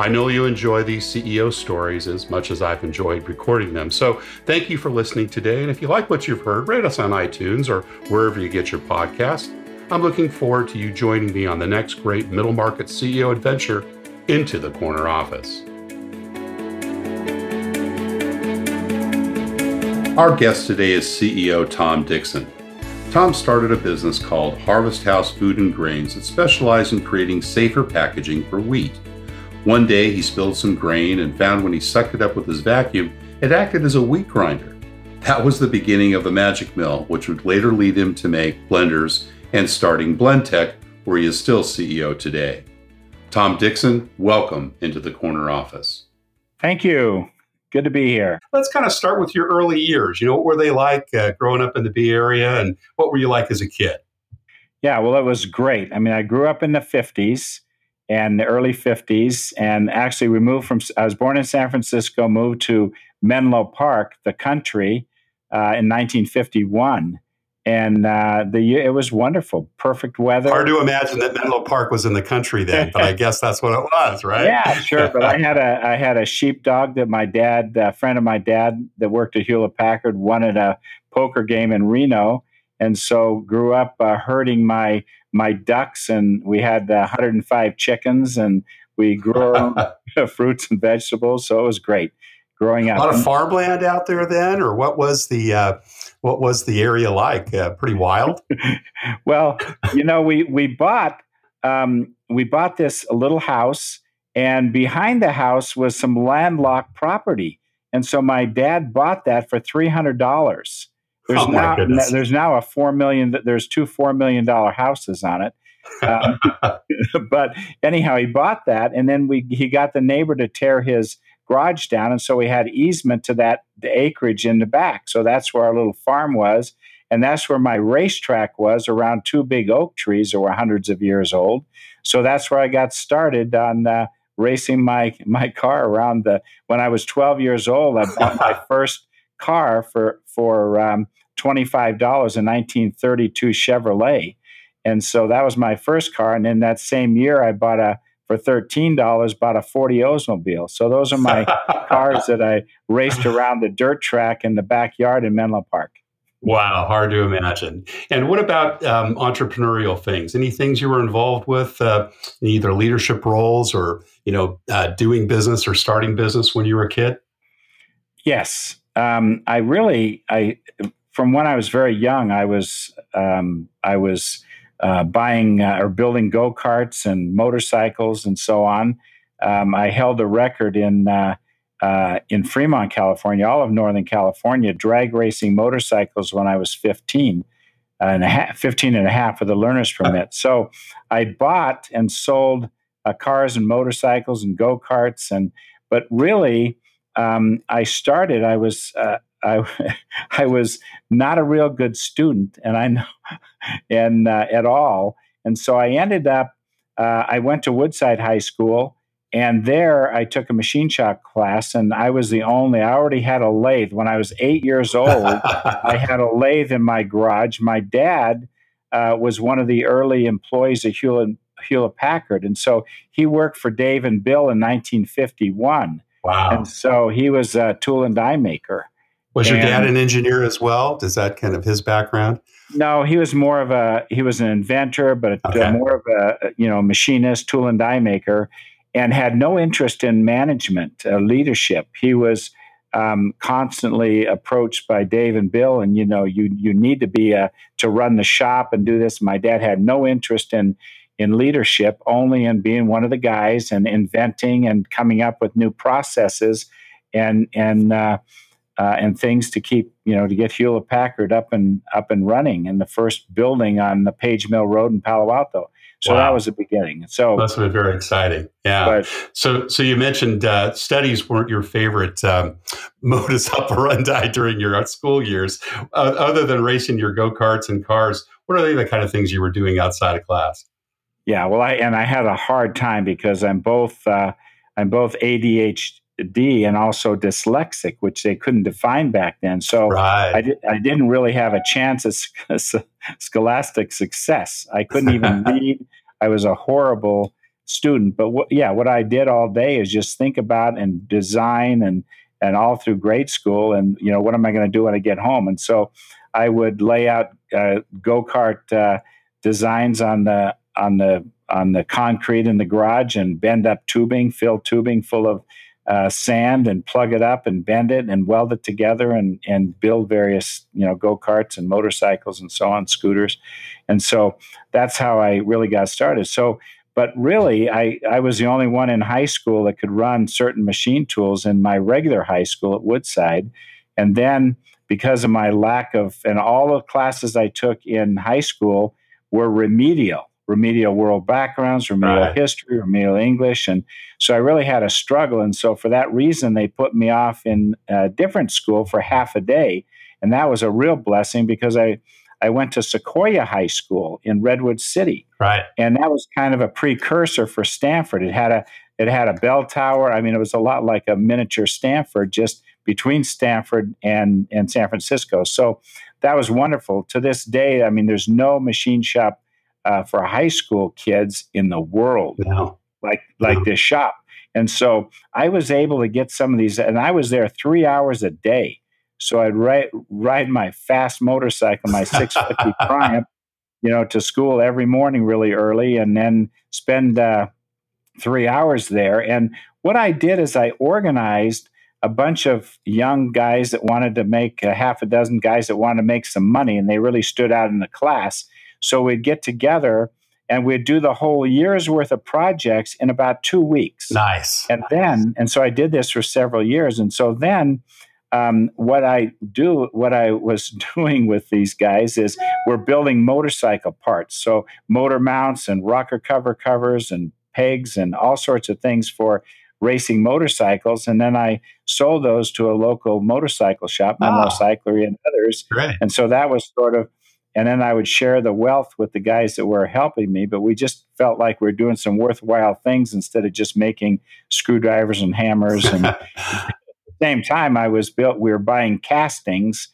I know you enjoy these CEO stories as much as I've enjoyed recording them. So thank you for listening today. And if you like what you've heard, rate us on iTunes or wherever you get your podcast. I'm looking forward to you joining me on the next great middle market CEO adventure into the corner office. Our guest today is CEO Tom Dickson. Tom started a business called Harvest House Food and Grains that specialized in creating safer packaging for wheat. One day he spilled some grain and found when he sucked it up with his vacuum, it acted as a wheat grinder. That was the beginning of the magic mill, which would later lead him to make blenders and starting Blendtec, where he is still CEO today. Tom Dickson, welcome into the corner office. Thank you. Good to be here. Let's kind of start with your early years. You know, what were they like uh, growing up in the Bay Area, and what were you like as a kid? Yeah, well, it was great. I mean, I grew up in the 50s and the early 50s, and actually, we moved from, I was born in San Francisco, moved to Menlo Park, the country, uh, in 1951 and uh, the it was wonderful, perfect weather. Hard to imagine that Menlo Park was in the country then, but I guess that's what it was, right? Yeah, sure. But I had a I had a sheepdog that my dad, a friend of my dad that worked at Hewlett Packard, won at a poker game in Reno, and so grew up uh, herding my my ducks, and we had uh, 105 chickens, and we grew fruits and vegetables. So it was great growing up. A lot of farmland out there then, or what was the uh, what was the area like? Uh, pretty wild. well, you know, we we bought um, we bought this little house, and behind the house was some landlocked property, and so my dad bought that for three hundred dollars. There's oh now there's now a four million. There's two four million dollar houses on it. Um, but anyhow, he bought that, and then we he got the neighbor to tear his garage down. And so we had easement to that the acreage in the back. So that's where our little farm was. And that's where my racetrack was around two big oak trees that were hundreds of years old. So that's where I got started on uh, racing my my car around the. When I was 12 years old, I bought my first car for for um, twenty five dollars, a 1932 Chevrolet, and so that was my first car. And in that same year, I bought a for $13 bought a 40 Oldsmobile. So those are my cars that I raced around the dirt track in the backyard in Menlo Park. Wow, hard to imagine. And what about um, entrepreneurial things? Any things you were involved with, uh, either leadership roles or you know, uh, doing business or starting business when you were a kid? Yes, um, I really, I from when I was very young, I was, um, I was uh, buying uh, or building go karts and motorcycles and so on. Um, I held a record in uh, uh, in Fremont, California, all of Northern California, drag racing motorcycles when I was 15 and a half, 15 and a half with a learner's permit. So I bought and sold uh, cars and motorcycles and go karts and but really um, I started. I was uh, I, I was not a real good student, and I know, and uh, at all. And so I ended up. Uh, I went to Woodside High School, and there I took a machine shop class, and I was the only. I already had a lathe when I was eight years old. I had a lathe in my garage. My dad uh, was one of the early employees of Hewlett, Hewlett Packard, and so he worked for Dave and Bill in 1951. Wow! And so he was a tool and die maker. Was your dad an engineer as well? Does that kind of his background? No, he was more of a he was an inventor, but okay. more of a you know machinist, tool and die maker, and had no interest in management, uh, leadership. He was um, constantly approached by Dave and Bill, and you know, you you need to be a, to run the shop and do this. My dad had no interest in in leadership, only in being one of the guys and inventing and coming up with new processes and and uh, uh, and things to keep you know to get Hewlett Packard up and up and running in the first building on the Page Mill Road in Palo Alto. So wow. that was the beginning. So that's been very exciting. Yeah. But, so so you mentioned uh, studies weren't your favorite um, modus operandi during your school years, uh, other than racing your go karts and cars. What are the kind of things you were doing outside of class? Yeah, well, I and I had a hard time because I'm both uh, I'm both ADHD D and also dyslexic, which they couldn't define back then. So right. I, di- I didn't really have a chance at scholastic success. I couldn't even read. I was a horrible student. But what, yeah, what I did all day is just think about and design and and all through grade school. And you know, what am I going to do when I get home? And so I would lay out uh, go kart uh, designs on the on the on the concrete in the garage and bend up tubing, fill tubing full of uh, sand and plug it up and bend it and weld it together and and build various you know go karts and motorcycles and so on scooters. And so that's how I really got started. So but really I I was the only one in high school that could run certain machine tools in my regular high school at Woodside. And then because of my lack of and all the classes I took in high school were remedial remedial world backgrounds, remedial right. history, remedial English. And so I really had a struggle. And so for that reason, they put me off in a different school for half a day. And that was a real blessing because I, I went to Sequoia High School in Redwood City. Right. And that was kind of a precursor for Stanford. It had a it had a bell tower. I mean, it was a lot like a miniature Stanford, just between Stanford and, and San Francisco. So that was wonderful. To this day, I mean, there's no machine shop uh, for high school kids in the world, no. like like no. this shop. And so I was able to get some of these, and I was there three hours a day. So I'd ride, ride my fast motorcycle, my 650 Triumph, you know, to school every morning really early, and then spend uh, three hours there. And what I did is I organized a bunch of young guys that wanted to make a half a dozen guys that wanted to make some money, and they really stood out in the class. So we'd get together and we'd do the whole year's worth of projects in about two weeks. Nice. And then, and so I did this for several years. And so then, um, what I do, what I was doing with these guys is we're building motorcycle parts. So motor mounts and rocker cover covers and pegs and all sorts of things for racing motorcycles. And then I sold those to a local motorcycle shop, Menlo oh. Cyclery and others. Great. And so that was sort of and then I would share the wealth with the guys that were helping me. But we just felt like we are doing some worthwhile things instead of just making screwdrivers and hammers. And at the same time, I was built. We were buying castings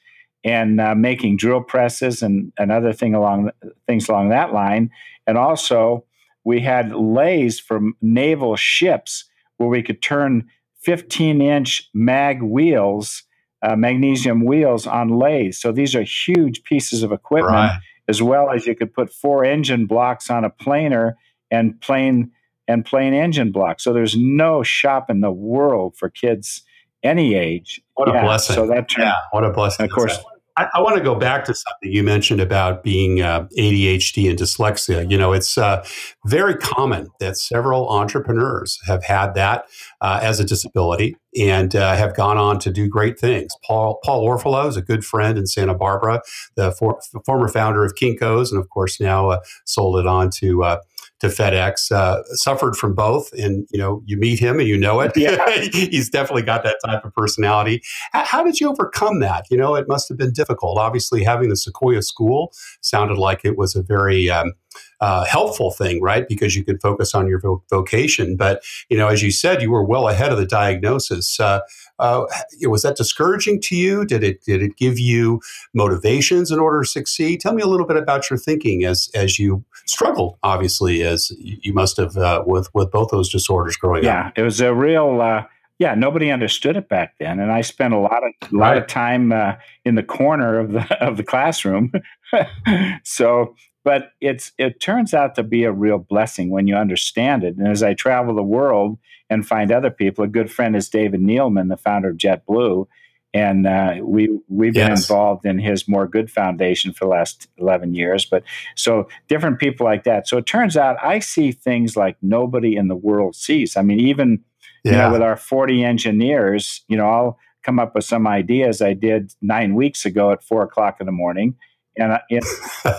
and uh, making drill presses and, another thing along things along that line. And also, we had lathes from naval ships where we could turn 15 inch mag wheels uh, magnesium wheels on lathes. So these are huge pieces of equipment, right. as well as you could put four engine blocks on a planer and plane and plane engine blocks. So there's no shop in the world for kids any age. What yeah, a blessing! So that turned, yeah, what a blessing! Of course, I, I, want to go back to something you mentioned about being uh, ADHD and dyslexia. You know, it's uh, very common that several entrepreneurs have had that uh, as a disability and uh, have gone on to do great things. Paul Paul Orfalea is a good friend in Santa Barbara, the for, former founder of Kinko's, and of course now uh, sold it on to uh, to FedEx, uh, suffered from both. And, you know, you meet him and you know it. Yeah. He's definitely got that type of personality. How, how, did you overcome that? You know, it must have been difficult. Obviously, having the Sequoia School sounded like it was a very um, uh, helpful thing, right? Because you could focus on your vo- vocation. But, you know, as you said, you were well ahead of the diagnosis. Uh, uh, was that discouraging to you? Did it did it give you motivations in order to succeed? Tell me a little bit about your thinking as as you struggled, obviously, as you must have uh, with with both those disorders growing yeah, up. Yeah, it was a real. Uh, yeah, nobody understood it back then, and I spent a lot of a lot of time uh, in the corner of the of the classroom. so but it's it turns out to be a real blessing when you understand it. And as I travel the world and find other people, a good friend is David Neeleman, the founder of JetBlue, and uh, we we've been yes. involved in his More Good Foundation for the last eleven years. But so different people like that. So it turns out I see things like nobody in the world sees. I mean, even yeah. you know, with our forty engineers, you know, I'll come up with some ideas I did nine weeks ago at four o'clock in the morning. And I, and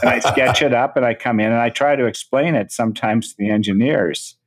I sketch it up and I come in and I try to explain it sometimes to the engineers.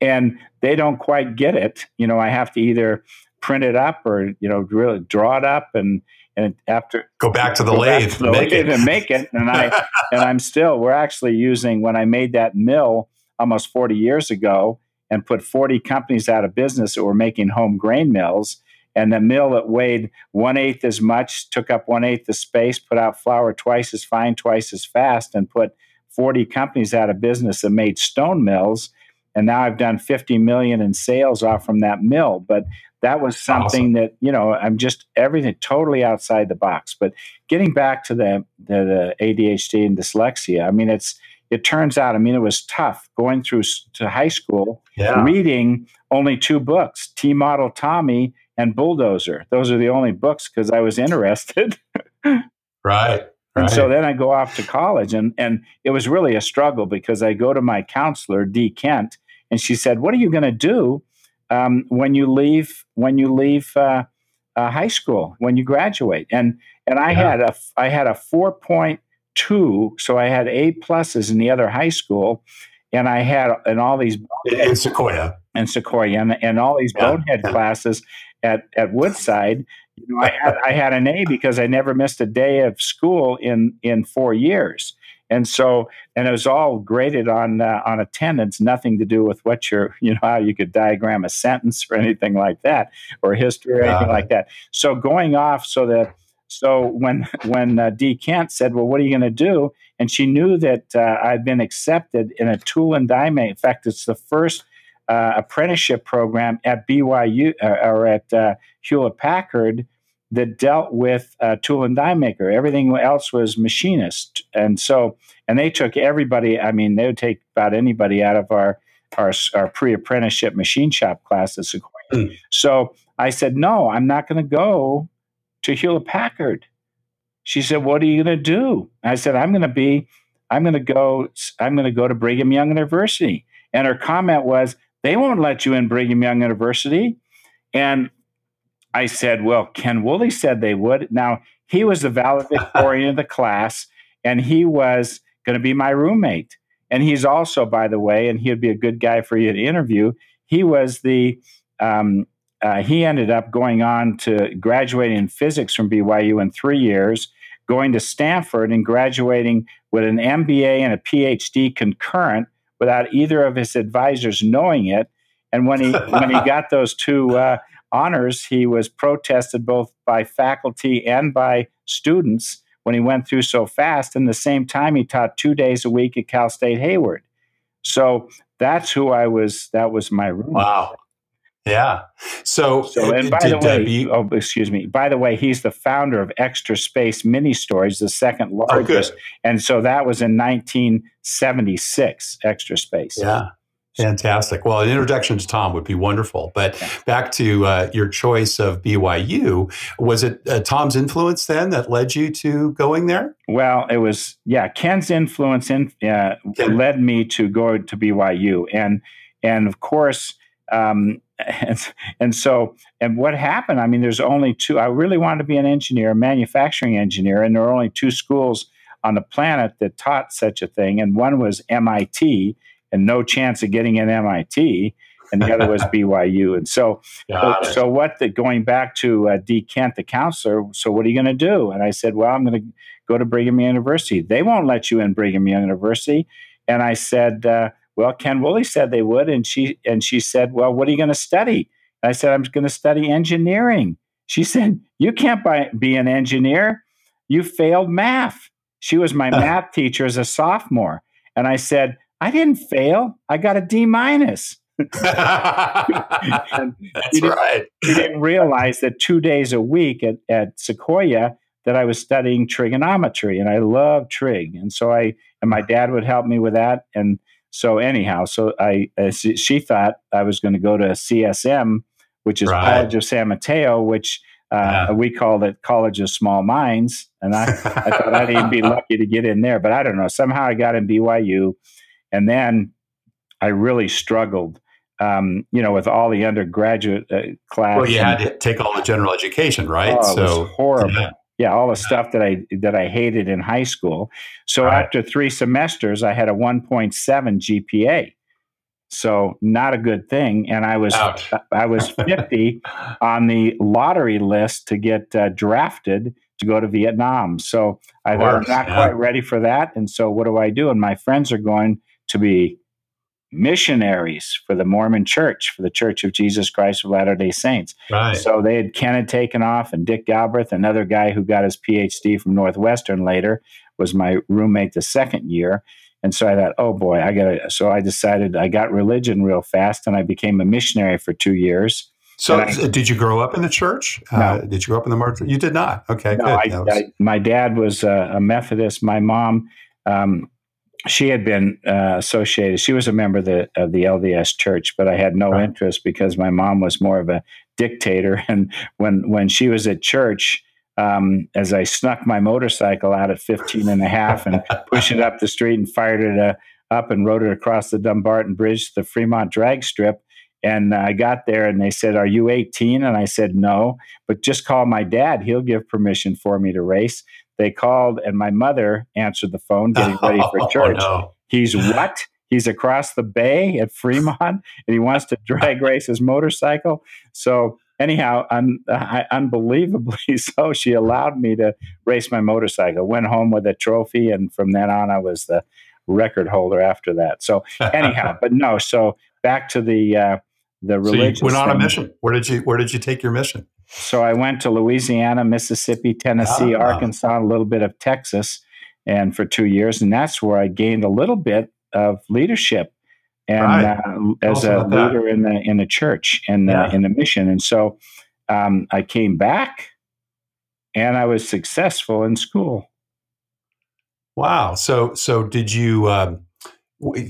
And they don't quite get it. You know, I have to either print it up or, you know, really draw it up and and after go back to the lathe, to the make lathe it. and make it. And I and I'm still we're actually using when I made that mill almost 40 years ago and put 40 companies out of business that were making home grain mills and the mill that weighed one eighth as much took up one eighth the space, put out flour twice as fine, twice as fast, and put 40 companies out of business that made stone mills. And now I've done 50 million in sales off from that mill. But that was something awesome. that you know I'm just everything totally outside the box. But getting back to the, the the ADHD and dyslexia, I mean it's it turns out, I mean, it was tough going through to high school, yeah. reading only two books, T Model Tommy and Bulldozer. Those are the only books because I was interested. right. And so then I go off to college, and, and it was really a struggle because I go to my counselor, Dee Kent, and she said, "What are you going to do um, when you leave when you leave uh, uh, high school when you graduate?" And and I yeah. had a I had a four point two, so I had A pluses in the other high school, and I had and all these in Sequoia and Sequoia and, and all these yeah. bonehead yeah. classes at at Woodside. You know, I had I had an A because I never missed a day of school in in four years, and so and it was all graded on uh, on attendance. Nothing to do with what you're you know how you could diagram a sentence or anything like that, or history or anything like that. So going off so that so when when uh, Dee Kent said, "Well, what are you going to do?" and she knew that uh, I'd been accepted in a tool and die. In fact, it's the first uh, apprenticeship program at BYU uh, or at uh, Hewlett Packard that dealt with uh, tool and die maker. Everything else was machinist, and so and they took everybody. I mean, they would take about anybody out of our our, our pre apprenticeship machine shop classes. Mm. So I said, no, I'm not going to go to Hewlett Packard. She said, "What are you going to do?" I said, "I'm going to be, I'm going to go, I'm going to go to Brigham Young University." And her comment was, they won't let you in Brigham Young University. And I said, Well, Ken Woolley said they would. Now, he was the valedictorian of the class, and he was going to be my roommate. And he's also, by the way, and he'd be a good guy for you to interview, he was the, um, uh, he ended up going on to graduating in physics from BYU in three years, going to Stanford and graduating with an MBA and a PhD concurrent without either of his advisors knowing it. And when he when he got those two uh, honors, he was protested both by faculty and by students when he went through so fast. And the same time, he taught two days a week at Cal State Hayward. So that's who I was. That was my room. Wow. Yeah. So, so and by the way, oh, excuse me. By the way, he's the founder of Extra Space Mini Storage, the second oh, largest. Oh, and so that was in 1976, Extra Space. Yeah. Fantastic. Well, an introduction to Tom would be wonderful. But yeah. back to uh, your choice of BYU, was it uh, Tom's influence then that led you to going there? Well, it was yeah. Ken's influence in, uh, Ken. led me to go to BYU, and and of course um, and, and so, and what happened? I mean, there's only two. I really wanted to be an engineer, a manufacturing engineer, and there are only two schools on the planet that taught such a thing. And one was MIT, and no chance of getting an MIT, and the other was BYU. And so, so, so, what? The, going back to uh, Dee Kent, the counselor. So, what are you going to do? And I said, well, I'm going to go to Brigham Young University. They won't let you in Brigham Young University. And I said, uh, well, Ken Woolley said they would, and she and she said, "Well, what are you going to study?" And I said, "I'm going to study engineering." She said, "You can't buy, be an engineer. You failed math." She was my math teacher as a sophomore, and I said, "I didn't fail. I got a D minus." That's she right. She didn't realize that two days a week at, at Sequoia, that I was studying trigonometry, and I love trig, and so I and my dad would help me with that, and so anyhow, so I uh, she thought I was going to go to CSM, which is right. College of San Mateo, which uh, yeah. we called it College of Small Minds, and I, I thought I'd even be lucky to get in there, but I don't know. Somehow I got in BYU, and then I really struggled. Um, you know, with all the undergraduate uh, class. Well, you had to take all the general education, right? Oh, so horrible. Yeah yeah, all the stuff that I that I hated in high school. So right. after three semesters, I had a 1.7 GPA. So not a good thing, and I was Ouch. I was 50 on the lottery list to get uh, drafted to go to Vietnam. So I I'm not yeah. quite ready for that, and so what do I do? And my friends are going to be missionaries for the Mormon Church, for the Church of Jesus Christ of Latter day Saints. Right. So they had Ken had taken off, and Dick Galbraith, another guy who got his PhD from Northwestern later, was my roommate the second year. And so I thought, oh boy, I got to. So I decided I got religion real fast, and I became a missionary for two years. So, I, did you grow up in the church? No. Uh, did you grow up in the market? You did not. Okay, no, I, was... I, my dad was a, a Methodist. My mom um, she had been uh, associated. She was a member of the of the LDS Church, but I had no right. interest because my mom was more of a dictator. And when when she was at church, um, as I snuck my motorcycle out at 15 and a half and pushed it up the street and fired it uh, up and rode it across the Dumbarton Bridge to the Fremont drag strip. And I got there and they said, Are you 18? And I said, No, but just call my dad. He'll give permission for me to race. They called, and my mother answered the phone, getting ready for church. Oh, no. He's what? He's across the bay at Fremont, and he wants to drag race his motorcycle. So anyhow, un, uh, unbelievably so, she allowed me to race my motorcycle. Went home with a trophy, and from then on, I was the record holder after that. So anyhow, but no. So back to the uh, the religion. So went on a mission. Where did you Where did you take your mission? So I went to Louisiana, Mississippi, Tennessee, ah. Arkansas, a little bit of Texas, and for two years, and that's where I gained a little bit of leadership and right. uh, as a leader that. in the in the church and yeah. in the mission. And so um, I came back, and I was successful in school. Wow. So so did you? Um,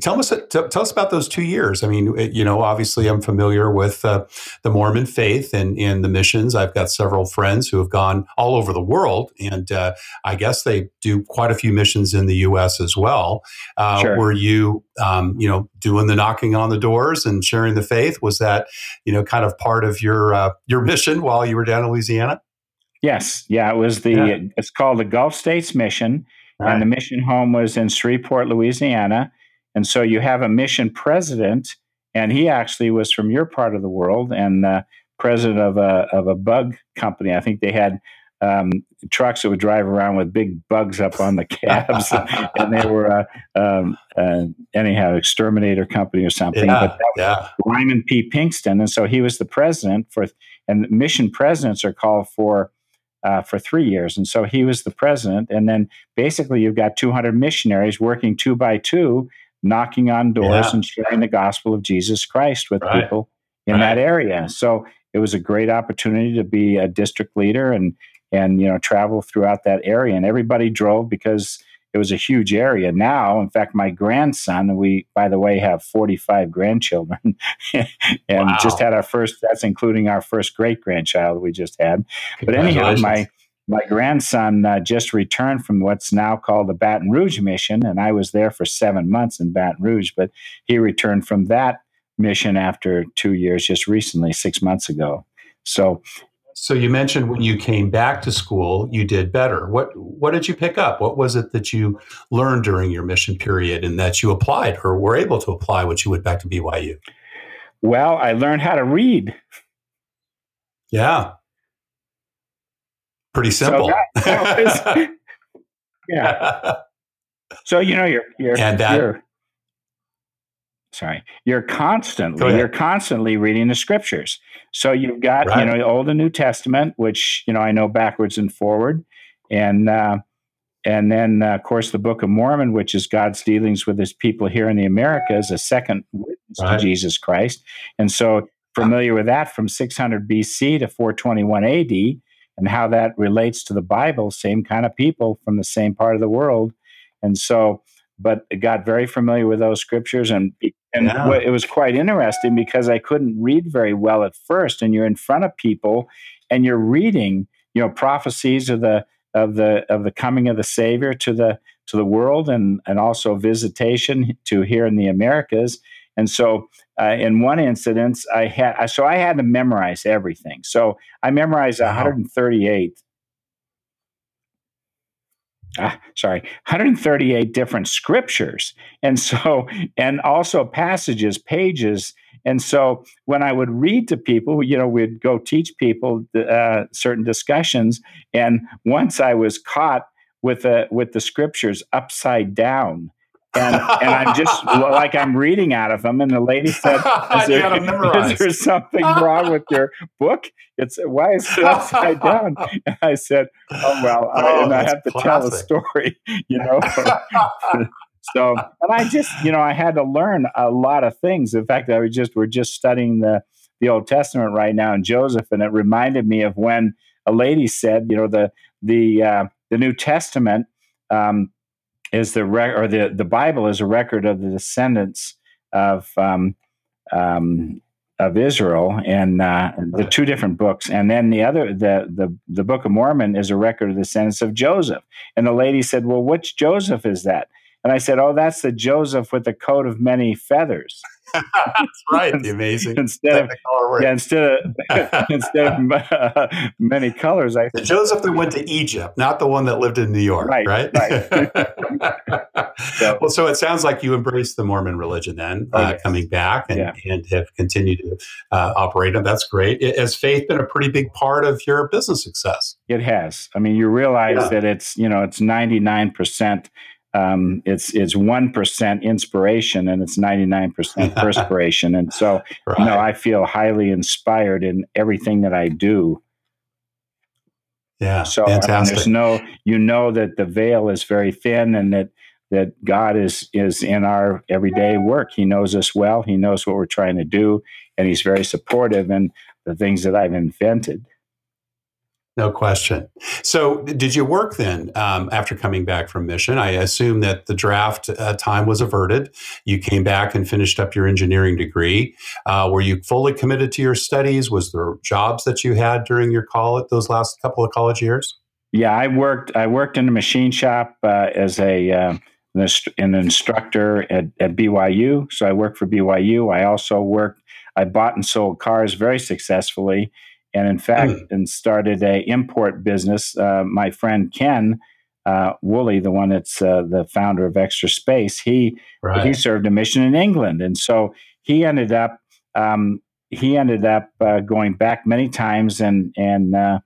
Tell us tell us about those two years. I mean, you know, obviously, I'm familiar with uh, the Mormon faith and, and the missions. I've got several friends who have gone all over the world, and uh, I guess they do quite a few missions in the U.S. as well. Uh, sure. Were you, um, you know, doing the knocking on the doors and sharing the faith? Was that, you know, kind of part of your uh, your mission while you were down in Louisiana? Yes, yeah, it was the. Yeah. It's called the Gulf States Mission, right. and the mission home was in Shreveport, Louisiana and so you have a mission president, and he actually was from your part of the world and uh, president of a, of a bug company. I think they had um, trucks that would drive around with big bugs up on the cabs, and they were uh, um, uh, anyhow exterminator company or something. Yeah, but that yeah. Lyman P. Pinkston, and so he was the president for. And mission presidents are called for uh, for three years, and so he was the president. And then basically, you've got 200 missionaries working two by two knocking on doors yeah. and sharing the gospel of Jesus Christ with right. people in right. that area. So it was a great opportunity to be a district leader and and you know travel throughout that area. And everybody drove because it was a huge area. Now, in fact, my grandson, we by the way have 45 grandchildren and wow. just had our first that's including our first great grandchild we just had. But anyhow, my my grandson uh, just returned from what's now called the Baton Rouge mission, and I was there for seven months in Baton Rouge. But he returned from that mission after two years, just recently, six months ago. So, so you mentioned when you came back to school, you did better. What what did you pick up? What was it that you learned during your mission period, and that you applied or were able to apply when you went back to BYU? Well, I learned how to read. Yeah, Pretty simple. So that, yeah. So you know you're you're and that, you're, sorry you're constantly you're constantly reading the scriptures. So you've got right. you know the Old and New Testament, which you know I know backwards and forward, and uh, and then uh, of course the Book of Mormon, which is God's dealings with His people here in the Americas, a second witness right. to Jesus Christ, and so familiar with that from 600 BC to 421 AD and how that relates to the Bible, same kind of people from the same part of the world. And so, but got very familiar with those scriptures and and yeah. it was quite interesting because I couldn't read very well at first and you're in front of people and you're reading, you know, prophecies of the of the of the coming of the savior to the to the world and and also visitation to here in the Americas and so, uh, in one incident, I had so I had to memorize everything. So I memorized wow. 138. Ah, sorry, 138 different scriptures, and so and also passages, pages. And so when I would read to people, you know, we'd go teach people uh, certain discussions, and once I was caught with the with the scriptures upside down and, and I'm just like I'm reading out of them. And the lady said, "Is there, is there something wrong with your book? It's why is it upside down?" And I said, "Oh well, oh, I, and I have to classic. tell a story, you know." so, and I just, you know, I had to learn a lot of things. In fact, I was just we're just studying the the Old Testament right now in Joseph, and it reminded me of when a lady said, you know, the the uh, the New Testament. Um, is the rec- or the the Bible is a record of the descendants of um, um, of Israel and uh, the two different books, and then the other the the the Book of Mormon is a record of the descendants of Joseph. And the lady said, "Well, which Joseph is that?" And I said, "Oh, that's the Joseph with the coat of many feathers." That's right. The amazing instead of yeah, instead of instead of uh, many colors. I the Joseph that went to Egypt, not the one that lived in New York, right? Right. right. so, well, so it sounds like you embraced the Mormon religion then, oh, uh, coming back and, yeah. and have continued to uh, operate. And that's great. Has faith been a pretty big part of your business success? It has. I mean, you realize yeah. that it's you know it's ninety nine percent um, it's it's one percent inspiration and it's ninety nine percent perspiration. And so, right. you know, I feel highly inspired in everything that I do. Yeah, so fantastic. There's no, you know, that the veil is very thin, and that that God is is in our everyday work. He knows us well. He knows what we're trying to do, and He's very supportive in the things that I've invented. No question. So, did you work then um, after coming back from mission? I assume that the draft uh, time was averted. You came back and finished up your engineering degree. Uh, were you fully committed to your studies? Was there jobs that you had during your college those last couple of college years? Yeah, I worked. I worked in a machine shop uh, as a uh, an instructor at, at BYU. So I worked for BYU. I also worked. I bought and sold cars very successfully and in fact, and started a import business. Uh, my friend Ken uh, Woolley, the one that's uh, the founder of Extra Space, he right. he served a mission in England, and so he ended up um, he ended up uh, going back many times and and uh,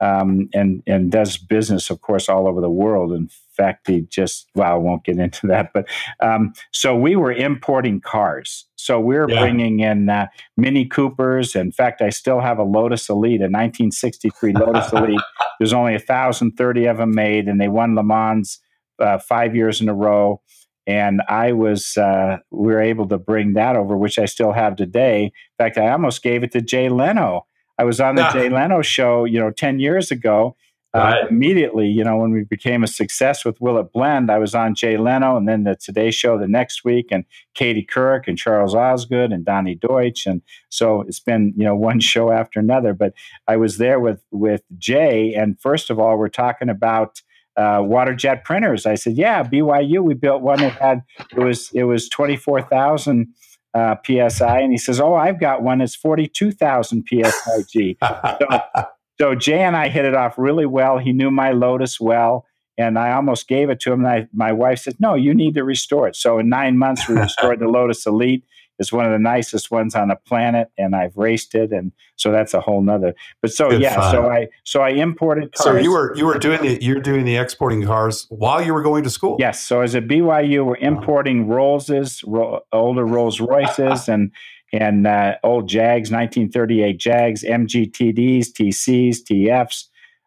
um, and and does business, of course, all over the world. In fact, he just well, I won't get into that, but um, so we were importing cars. So we are yeah. bringing in uh, Mini Coopers. In fact, I still have a Lotus Elite, a 1963 Lotus Elite. There's only 1,030 of them made, and they won Le Mans uh, five years in a row. And I was, uh, we were able to bring that over, which I still have today. In fact, I almost gave it to Jay Leno I was on the. Jay Leno show, you know, 10 years ago. Uh, right. Uh, immediately, you know, when we became a success with Will It Blend, I was on Jay Leno and then the Today Show the next week, and Katie Couric and Charles Osgood and Donnie Deutsch, and so it's been you know one show after another. But I was there with with Jay, and first of all, we're talking about uh, water jet printers. I said, "Yeah, BYU, we built one that had it was it was twenty four thousand uh, psi, and he says, "Oh, I've got one It's forty-two thousand psig." so, so Jay and I hit it off really well. He knew my Lotus well, and I almost gave it to him. And I, my wife said, "No, you need to restore it." So in nine months, we restored the Lotus Elite. It's one of the nicest ones on the planet, and I've raced it, and so that's a whole nother. But so Good yeah, fun. so I so I imported cars. So you were you were doing the you're doing the exporting cars while you were going to school. Yes. So as a BYU, we're importing Rolls's, ro- older Rolls Royces, and and uh, old Jags, 1938 Jags, MGTDs, TCs, TFs,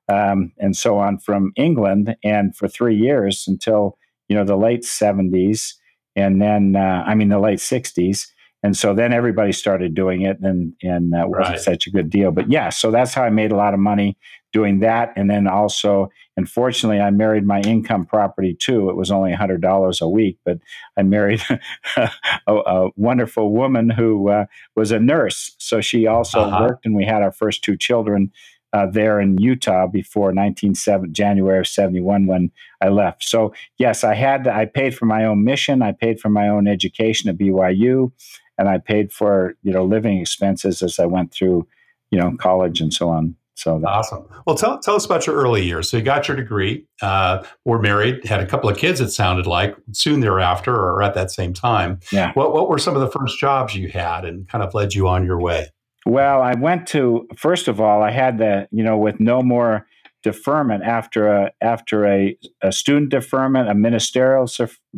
um, and so on from England, and for three years until you know the late 70s, and then uh, I mean the late 60s and so then everybody started doing it, and and that wasn't right. such a good deal. But yeah, so that's how I made a lot of money. doing that. And then also, unfortunately, I married my income property too. It was only $100 a week, but I married a, a, wonderful woman who uh, was a nurse. So she also uh-huh. worked, and we had our first two children. Uh, there in Utah before 1970, January of 71 when I left. So yes, I had I paid for my own mission. I paid for my own education at BYU, and I paid for you know living expenses as I went through you know college and so on. So awesome. Well, tell, tell us about your early years. So you got your degree, uh, were married, had a couple of kids. It sounded like soon thereafter, or at that same time. Yeah. What What were some of the first jobs you had, and kind of led you on your way? Well, I went to first of all, I had the you know with no more deferment after a after a, a student deferment, a ministerial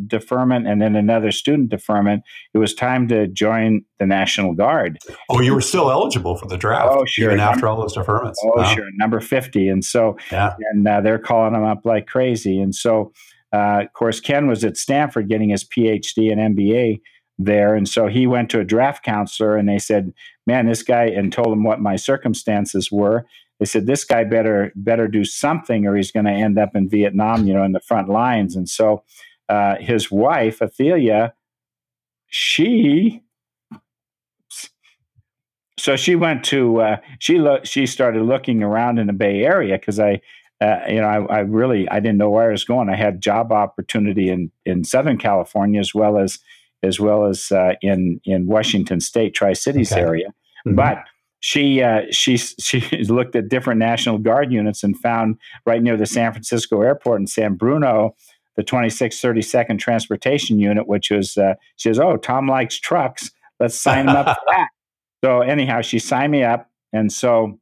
deferment, and then another student deferment. It was time to join the National Guard. Oh, you were still eligible for the draft, oh, sure. even after all those deferments. Oh, wow. sure, number fifty, and so yeah. and uh, they're calling them up like crazy, and so. Uh, of course, Ken was at Stanford getting his PhD and MBA there. And so he went to a draft counselor and they said, Man, this guy, and told him what my circumstances were they said this guy better better do something or he's going to end up in Vietnam, you know, in the front lines. And so uh, his wife Athelia, she so she went to uh, she lo- she started looking around in the Bay Area because I. Uh, you know, I, I, really I didn't know where I was going. I had job opportunity in, in Southern California as well as as well as uh, in in Washington State Tri Cities okay. area. Mm-hmm. But she uh, she she looked at different National Guard units and found right near the San Francisco airport in San Bruno the 2632nd Transportation Unit, which was uh, she says, "Oh, Tom likes trucks. Let's sign him up for that." So anyhow, she signed me up, and so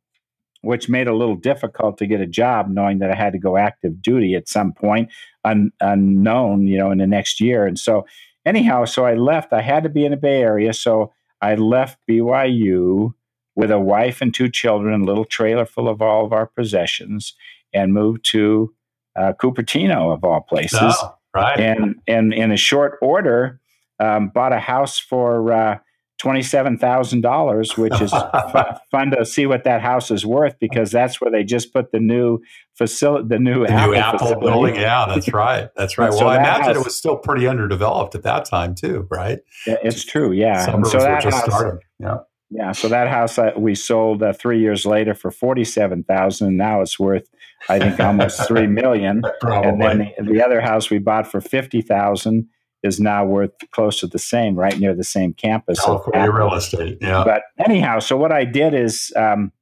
which made it a little difficult to get a job, knowing that I had to go active duty at some point, un, unknown, you know, in the next year. And so anyhow, so I left. I had to be in the Bay Area, so I left BYU with a wife and two children, a little trailer full of all of our possessions, and moved to uh, Cupertino of all places. Oh, right. And and in a short order, um, bought a house for uh, twenty seven thousand dollars, which is f- fun to see what that house is worth because that's where they just put the new facility, the new the Apple, new Apple building. Yeah, that's right. That's right. so well, I imagine house, it was still pretty underdeveloped at that time too, right? It's true. Yeah, so that house, starting. Yeah. Yeah, so that house we sold uh, three years later for forty-seven thousand. Now it's worth, I think, almost three million. Probably. And then the, the, other house we bought for fifty thousand is now worth close to the same, right near the same campus. California real estate. Yeah. But anyhow, so what I did is um,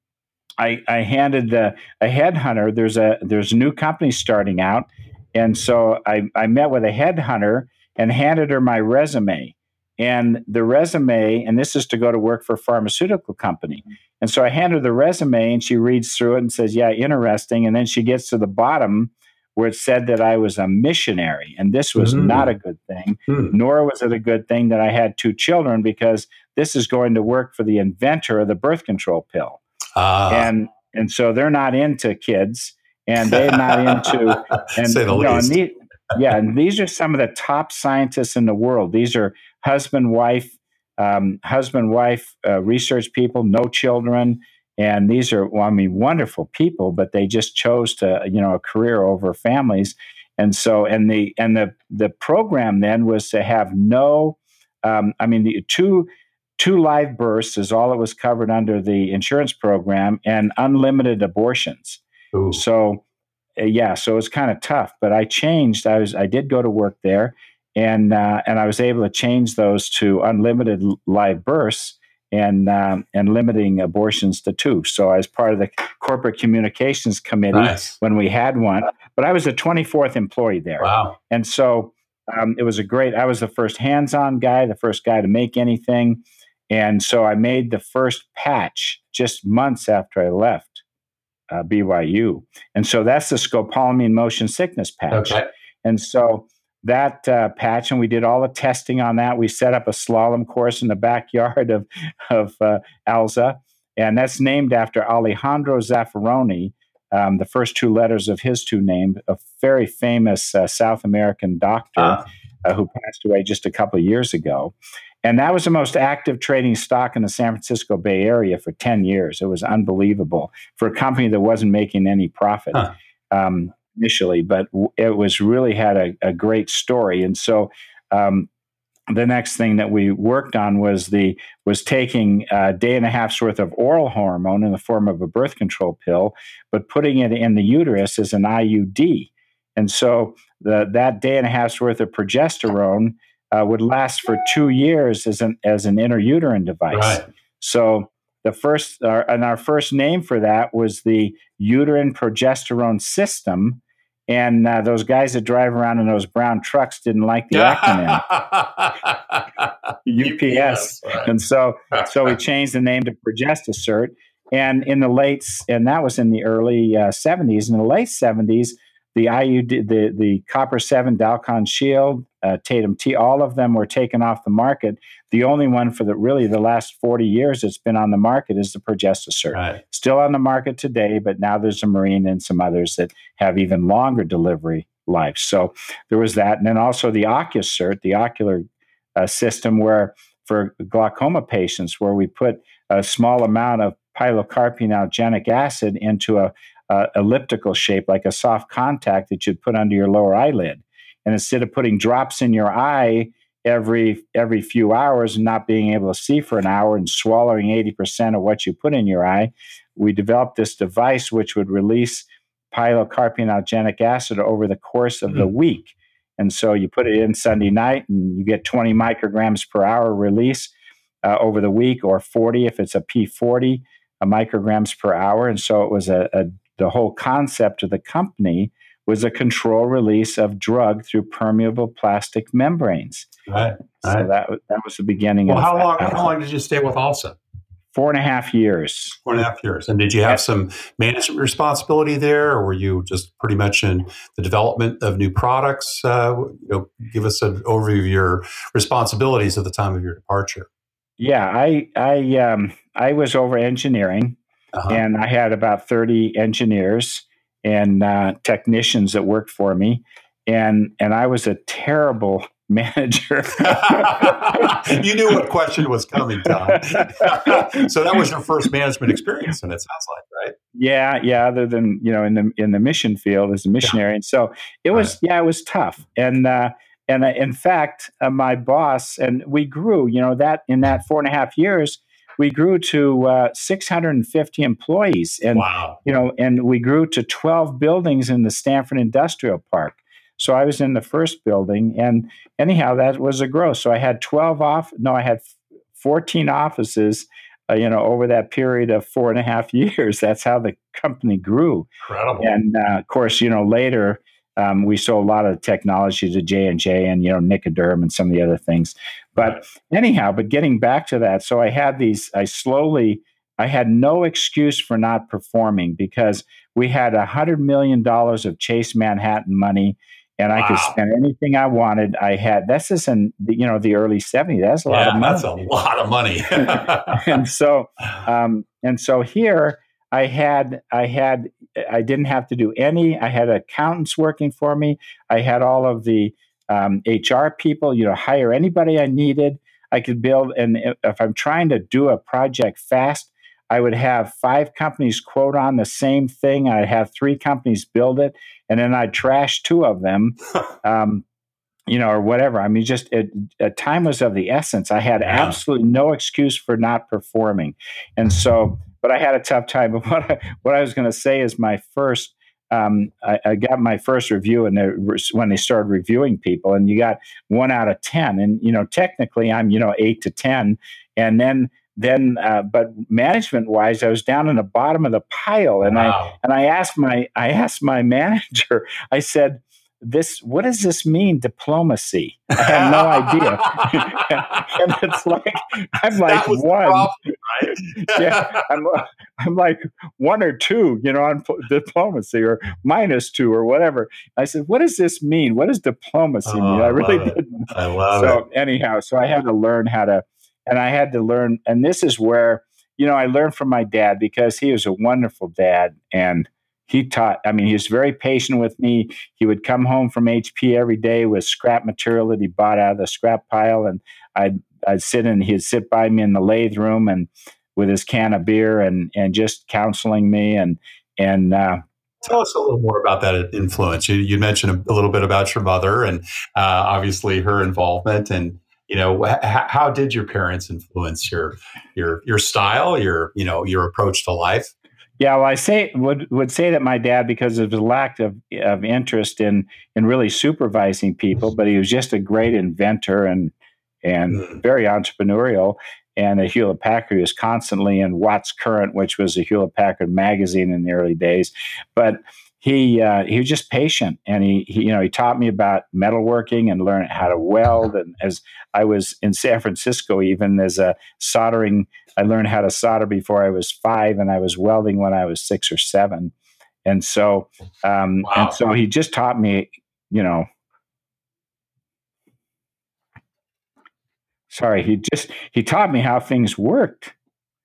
I, I handed the a headhunter. There's a there's a new company starting out, and so I I met with a headhunter and handed her my resume and the resume, and this is to go to work for a pharmaceutical company. And so I hand her the resume and she reads through it and says, Yeah, interesting. And then she gets to the bottom where it said that I was a missionary. And this was mm. not a good thing, mm. nor was it a good thing that I had two children because this is going to work for the inventor of the birth control pill. Uh. And and so they're not into kids and they're not into and, Say the you know, least. And yeah, and these are some of the top scientists in the world. These are husband wife um, husband wife uh, research people no children. And these are well, i mean wonderful people but they just chose to you know a career over families. And so and the and the the program then was to have no um, i mean the two two live births is all that was covered under the insurance program and unlimited abortions. Ooh. so uh, yeah so it was kind of tough but i changed. I was i did go to work there and uh, and I was able to change those to unlimited live births and um, and limiting abortions to two. So I was part of the corporate communications committee nice. when we had one, but I was the 24th employee there. Wow! And so um, it was a great. I was the first hands-on guy, the first guy to make anything, and so I made the first patch just months after I left. Uh, BYU, and so that's the scopolamine motion sickness patch. Okay. And so that uh, patch and we did all the testing on that. We set up a slalom course in the backyard of, of uh, Alza, and that's named after Alejandro Zaffaroni, um, the first two letters of his two names, a very famous uh, South American doctor uh, who passed away just a couple of years ago. And that was the most active trading stock in the San Francisco Bay Area for 10 years. It was unbelievable for a company that wasn't making any profit huh. um, initially, but it was really had a, a great story. And so um, the next thing that we worked on was the was taking a day and a half's worth of oral hormone in the form of a birth control pill, but putting it in the uterus as an IUD. And so the, that day and a half's worth of progesterone uh, would last for two years as an as an intrauterine device. Right. So the first uh, and our first name for that was the uterine progesterone system and uh, those guys that drive around in those brown trucks didn't like the acronym UPS, right. and so so we changed the name to Progestasert. And in the late, and that was in the early uh, 70s. In the late 70s, the IUD, the the Copper Seven, Dalkon Shield, uh, Tatum T, all of them were taken off the market. The only one for the really the last forty years that's been on the market is the Progestasert. Right. Still on the market today, but now there's a Mirena and some others that have even longer delivery lives. So there was that, and then also the Ocusert, the ocular uh, system, where for glaucoma patients, where we put a small amount of pilocarpine alginic acid into a uh, elliptical shape, like a soft contact that you'd put under your lower eyelid. And instead of putting drops in your eye every every few hours and not being able to see for an hour and swallowing 80% of what you put in your eye, we developed this device which would release pilocarpine alginic acid over the course of mm-hmm. the week. And so you put it in Sunday night and you get 20 micrograms per hour release uh, over the week, or 40 if it's a P40 uh, micrograms per hour. And so it was a, a the whole concept of the company was a control release of drug through permeable plastic membranes. Right. So right. that that was the beginning. Well, of how long? How long did you stay with Alza? Four and a half years. Four and a half years. And did you have some management responsibility there, or were you just pretty much in the development of new products? Uh, you know, give us an overview of your responsibilities at the time of your departure. Yeah, I I um, I was over engineering uh-huh. and I had about 30 engineers and uh, technicians that worked for me. And, and I was a terrible manager. you knew what question was coming, Tom. so that was your first management experience, and it sounds like, right? Yeah, yeah. Other than you know, in the in the mission field as a missionary, yeah. and so it was. Right. Yeah, it was tough, and uh, and uh, in fact, uh, my boss and we grew. You know that in that four and a half years, we grew to uh, 650 employees, and wow. you know, and we grew to 12 buildings in the Stanford Industrial Park. So I was in the first building, and anyhow, that was a growth. So I had 12 off. No, I had 14 offices. Uh, you know, over that period of four and a half years, that's how the company grew. Incredible. And uh, of course, you know, later um, we sold a lot of technology to J and J and you know Nicoderm and some of the other things. But anyhow, but getting back to that, so I had these. I slowly. I had no excuse for not performing because we had a hundred million dollars of Chase Manhattan money, and I wow. could spend anything I wanted. I had this is in the, you know the early '70s. That's a lot yeah, of money. That's a lot of money. and so, um, and so here I had I had I didn't have to do any. I had accountants working for me. I had all of the um, HR people. You know, hire anybody I needed. I could build, and if I'm trying to do a project fast, I would have five companies quote on the same thing. I'd have three companies build it, and then I'd trash two of them. um, you know, or whatever. I mean, just it, it, time was of the essence. I had yeah. absolutely no excuse for not performing, and so but I had a tough time. But what I, what I was going to say is my first. Um, I, I, got my first review, and when they started reviewing people, and you got one out of ten, and you know technically I'm you know eight to ten, and then then uh, but management wise, I was down in the bottom of the pile, and wow. I and I asked my I asked my manager, I said, this what does this mean diplomacy? I have no idea. And it's like i'm like one. problem, right? yeah I'm, I'm like one or two you know on diplomacy or minus two or whatever. I said what does this mean? What does diplomacy oh, mean i really didn't. I love so it. anyhow so i had to learn how to and i had to learn and this is where you know i learned from my dad because he was a wonderful dad and he taught. I mean, he was very patient with me. He would come home from HP every day with scrap material that he bought out of the scrap pile, and I'd I'd sit and He'd sit by me in the lathe room and with his can of beer and and just counseling me and and. Uh, Tell us a little more about that influence. You, you mentioned a, little bit about your mother and uh, obviously her involvement, and you know h- how did your parents influence your your your style, your you know your approach to life? Yeah, well, I say would would say that my dad, because of his lack of, of interest in in really supervising people, but he was just a great inventor and and mm. very entrepreneurial. And a Hewlett Packard was constantly in Watts Current, which was a Hewlett Packard magazine in the early days. But he uh, he was just patient, and he, he, you know he taught me about metalworking and learned how to weld. And as I was in San Francisco, even as a soldering, I learned how to solder before I was five, and I was welding when I was six or seven. And so, um, wow. and so he just taught me, you know. Sorry, he just he taught me how things worked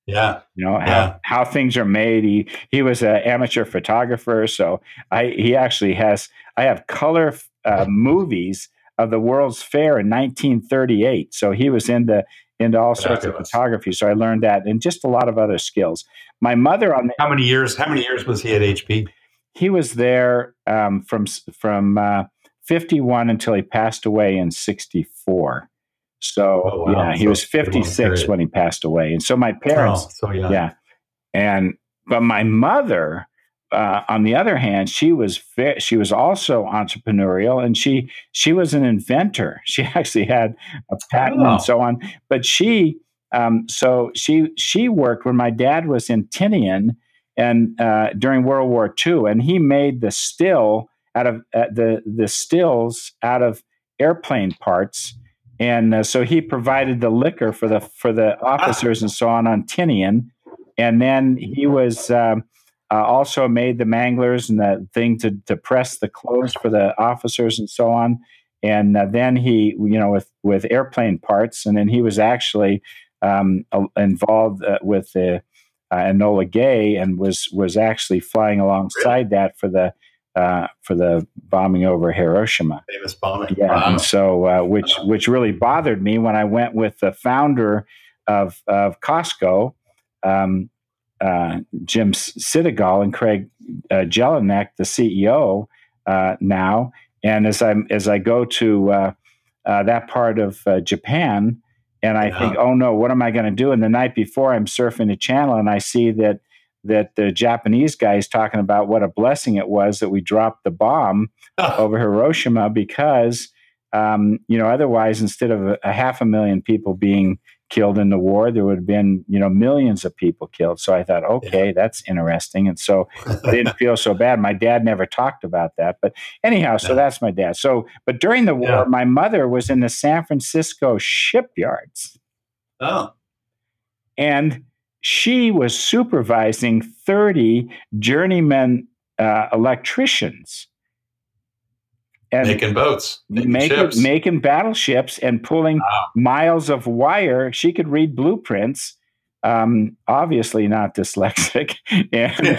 yeah. You know, yeah. how, how things are made. He he was an amateur photographer, so I he actually has I have color uh, movies of the World's Fair in 1938. So he was into into all sorts of photography. So I learned that and just a lot of other skills. My mother on the, how many years? How many years was he at HP? He was there um, from from uh, 51 until he passed away in 64. So oh, wow. yeah, he so was 56 when he passed away. And so my parents, oh, so yeah. And, but my mother, uh, on the other hand, she was she was also entrepreneurial, and she she was an inventor. She actually had a patent oh. and so on. But she um, so she she worked when my dad was in Tinian and uh, during World War II, and he made the still out of uh, the the stills out of airplane parts and uh, so he provided the liquor for the for the officers and so on on Tinian, and then he was um, uh, also made the manglers and the thing to to press the clothes for the officers and so on. And uh, then he, you know, with with airplane parts, and then he was actually um, involved uh, with the uh, Enola Gay and was was actually flying alongside that for the uh, for the bombing over Hiroshima. Famous bombing. Yeah, wow. and so uh, which which really bothered me when I went with the founder of of Costco, um, uh, Jim Sinegal and Craig uh, Jelinek, the CEO uh, now. And as I as I go to uh, uh, that part of Japan, and I yeah. think, oh no, what am I going to do? And the night before, I'm surfing the channel, and I see that that the Japanese guy is talking about what a blessing it was that we dropped the bomb over Hiroshima because, um, you know, otherwise, instead of a, a, half a million people being killed in the war, there would have been, you know, millions of people killed. So I thought, okay, yeah. that's interesting. And so I didn't feel so bad. My dad never talked about that. But anyhow, so that's my dad. So, but during the war, yeah. my mother was in the San Francisco shipyards. Oh. And she was supervising 30 journeyman uh, electricians and making boats, making making, making battleships, and pulling wow. miles of wire. She could read blueprints. Um, obviously not dyslexic, and,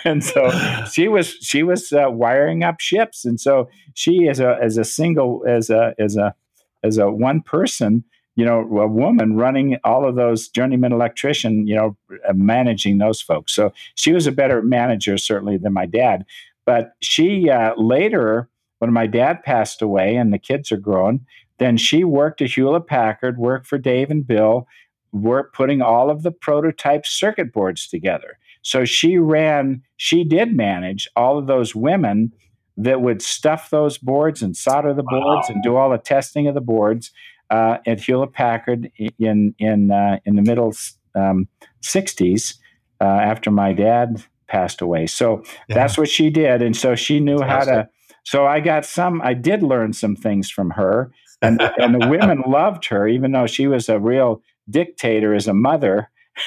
and so she was she was uh, wiring up ships, and so she as a as a single as a as a as a one person you know, a woman running all of those journeyman electrician, you know, uh, managing those folks. So she was a better manager certainly than my dad. But she uh, later, when my dad passed away and the kids are grown, then she worked at Hewlett Packard, worked for Dave and Bill, worked putting all of the prototype circuit boards together. So she ran, she did manage all of those women that would stuff those boards and solder the boards wow. and do all the testing of the boards uh, at Hewlett Packard in in uh, in the middle um, '60s uh, after my dad passed away. So yeah. that's what she did, and so she knew how to. So I got some. I did learn some things from her, and and the women loved her, even though she was a real dictator as a mother.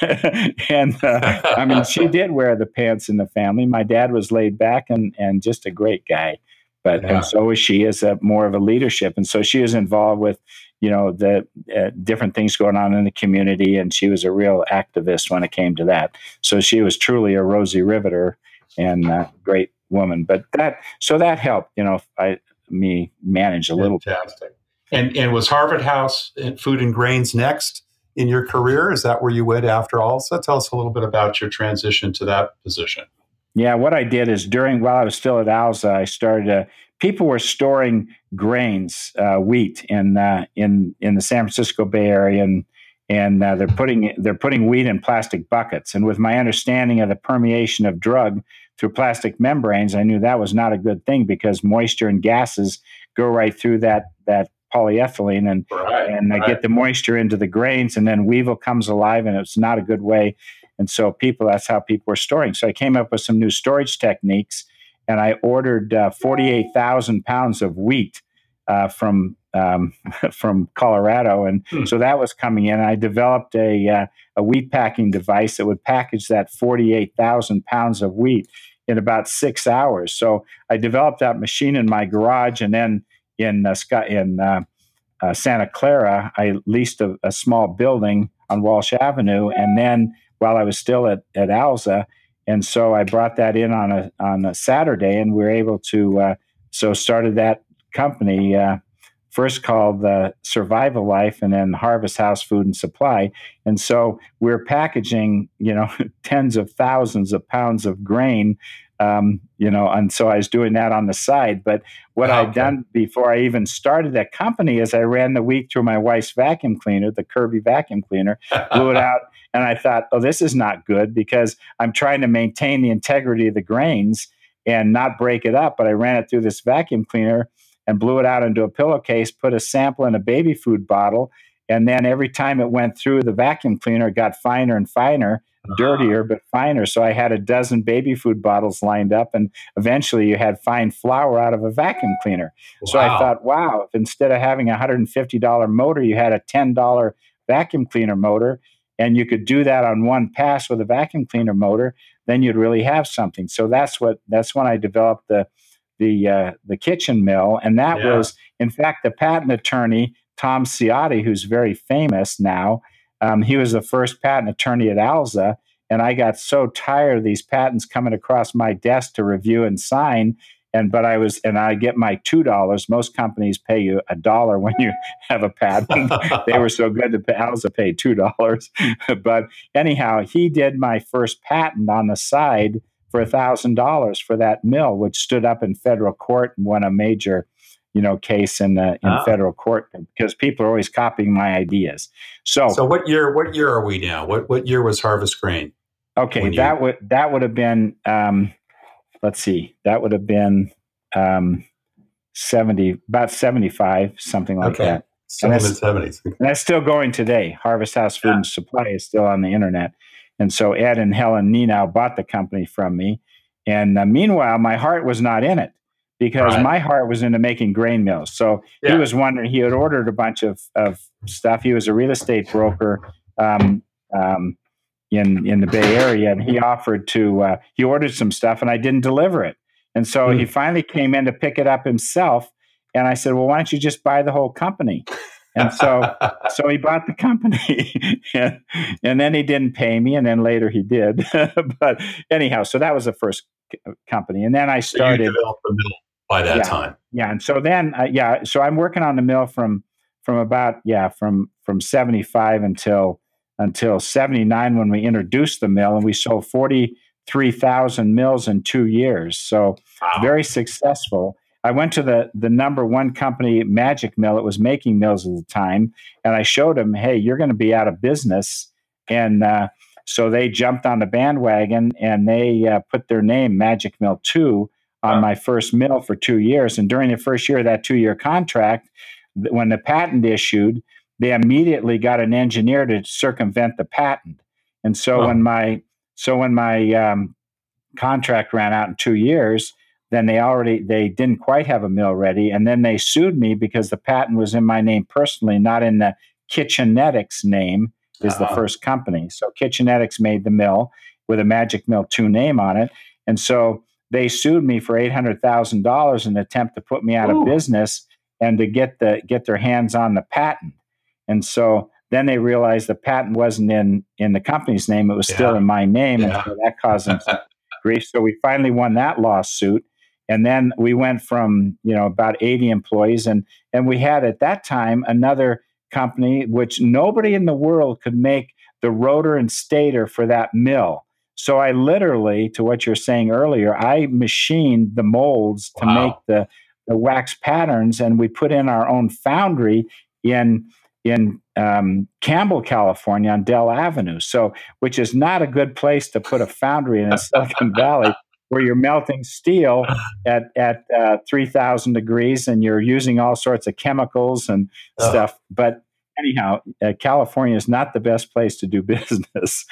and uh, I mean, she did wear the pants in the family. My dad was laid back and and just a great guy but yeah. and so was she as a more of a leadership and so she was involved with you know the uh, different things going on in the community and she was a real activist when it came to that so she was truly a Rosie Riveter and uh, great woman. But that so that helped, you know, I me manage a little. Fantastic. And and was Harvest House Food and Grains next in your career? Is that where you went after all? So tell us a little bit about your transition to that position. Yeah, what I did is during while I was still at Alza, I started. A, people were storing grains, uh, wheat in uh, in in the San Francisco Bay Area, and and uh, they're putting they're putting wheat in plastic buckets. And with my understanding of the permeation of drug through plastic membranes, I knew that was not a good thing because moisture and gases go right through that that polyethylene and right, and right. get the moisture into the grains, and then weevil comes alive, and it's not a good way. And so people, that's how people were storing. So I came up with some new storage techniques, and I ordered uh, forty-eight thousand pounds of wheat uh, from um, from Colorado, and hmm. so that was coming in. I developed a uh, a wheat packing device that would package that forty eight thousand pounds of wheat in about six hours. So I developed that machine in my garage, and then in uh, in uh, uh, Santa Clara, I leased a, a, small building on Walsh Avenue, and then while I was still at at Alza, and so I brought that in on a on a Saturday, and we were able to uh, so started that company uh, first called the Survival Life and then Harvest House Food and Supply. And so we're packaging, you know, tens of thousands of pounds of grain. Um, you know, and so I was doing that on the side. But what oh, I'd done before I even started that company is I ran the wheat through my wife's vacuum cleaner, the Kirby vacuum cleaner, blew it out, and I thought, oh, this is not good because I'm trying to maintain the integrity of the grains and not break it up. But I ran it through this vacuum cleaner and blew it out into a pillowcase, put a sample in a baby food bottle, and then every time it went through the vacuum cleaner, it got finer and finer, uh-huh. dirtier but finer. So I had a dozen baby food bottles lined up, and eventually you had fine flour out of a vacuum cleaner. Wow. So I thought, wow, if instead of having a $150 motor, you had a $10 vacuum cleaner motor, and you could do that on one pass with a vacuum cleaner motor, then you'd really have something. So that's what that's when I developed the the uh, the kitchen mill, and that yeah. was in fact the patent attorney Tom Ciotti, who's very famous now. Um, he was the first patent attorney at Alza, and I got so tired of these patents coming across my desk to review and sign. And but I was, and I get my two dollars. Most companies pay you a dollar when you have a patent. they were so good that Alza paid two dollars. but anyhow, he did my first patent on the side for $1,000 for that mill, which stood up in federal court and won a major you know case in the in oh. federal court because people are always copying my ideas. So So what year what year are we now? What what year was Harvest Grain? Okay, that would that would have been um, let's see. That would have been um, 70 about 75 something like okay. that. And that's, 70s. and that's still going today. Harvest House Food yeah. and Supply is still on the internet. And so Ed and Helen Nenow bought the company from me. And uh, meanwhile, my heart was not in it because right. my heart was into making grain mills. So yeah. he was wondering, he had ordered a bunch of, of stuff. He was a real estate broker um, um, in, in the Bay Area, and he offered to, uh, he ordered some stuff, and I didn't deliver it. And so mm. he finally came in to pick it up himself. And I said, Well, why don't you just buy the whole company? And so, so he bought the company, and, and, then he didn't pay me, and then later he did. but anyhow, so that was the first company, and then I started. So the mill by that yeah, time. Yeah, and so then, uh, yeah, so I'm working on the mill from from about yeah from from 75 until until 79 when we introduced the mill, and we sold 43,000 mills in two years. So wow. very successful. I went to the the number one company, Magic Mill. It was making mills at the time, and I showed them, "Hey, you're going to be out of business." And uh, so they jumped on the bandwagon and they uh, put their name, Magic Mill Two, on wow. my first mill for two years. And during the first year of that two year contract, when the patent issued, they immediately got an engineer to circumvent the patent. And so wow. when my so when my um, contract ran out in two years, then they already they didn't quite have a mill ready and then they sued me because the patent was in my name personally not in the kitchenetics name is uh-huh. the first company so kitchenetics made the mill with a magic mill 2 name on it and so they sued me for $800000 in an attempt to put me out Ooh. of business and to get the get their hands on the patent and so then they realized the patent wasn't in in the company's name; it was yeah. still in my name, yeah. and so that caused them grief. So we finally won that lawsuit. And then we went from, you know, about 80 employees and and we had at that time another company which nobody in the world could make the rotor and stator for that mill. So I literally, to what you're saying earlier, I machined the molds to wow. make the, the wax patterns, and we put in our own foundry in in um, Campbell, California, on Dell Avenue. So, which is not a good place to put a foundry in Silicon Valley, where you're melting steel at at uh, three thousand degrees, and you're using all sorts of chemicals and stuff. But anyhow, uh, California is not the best place to do business.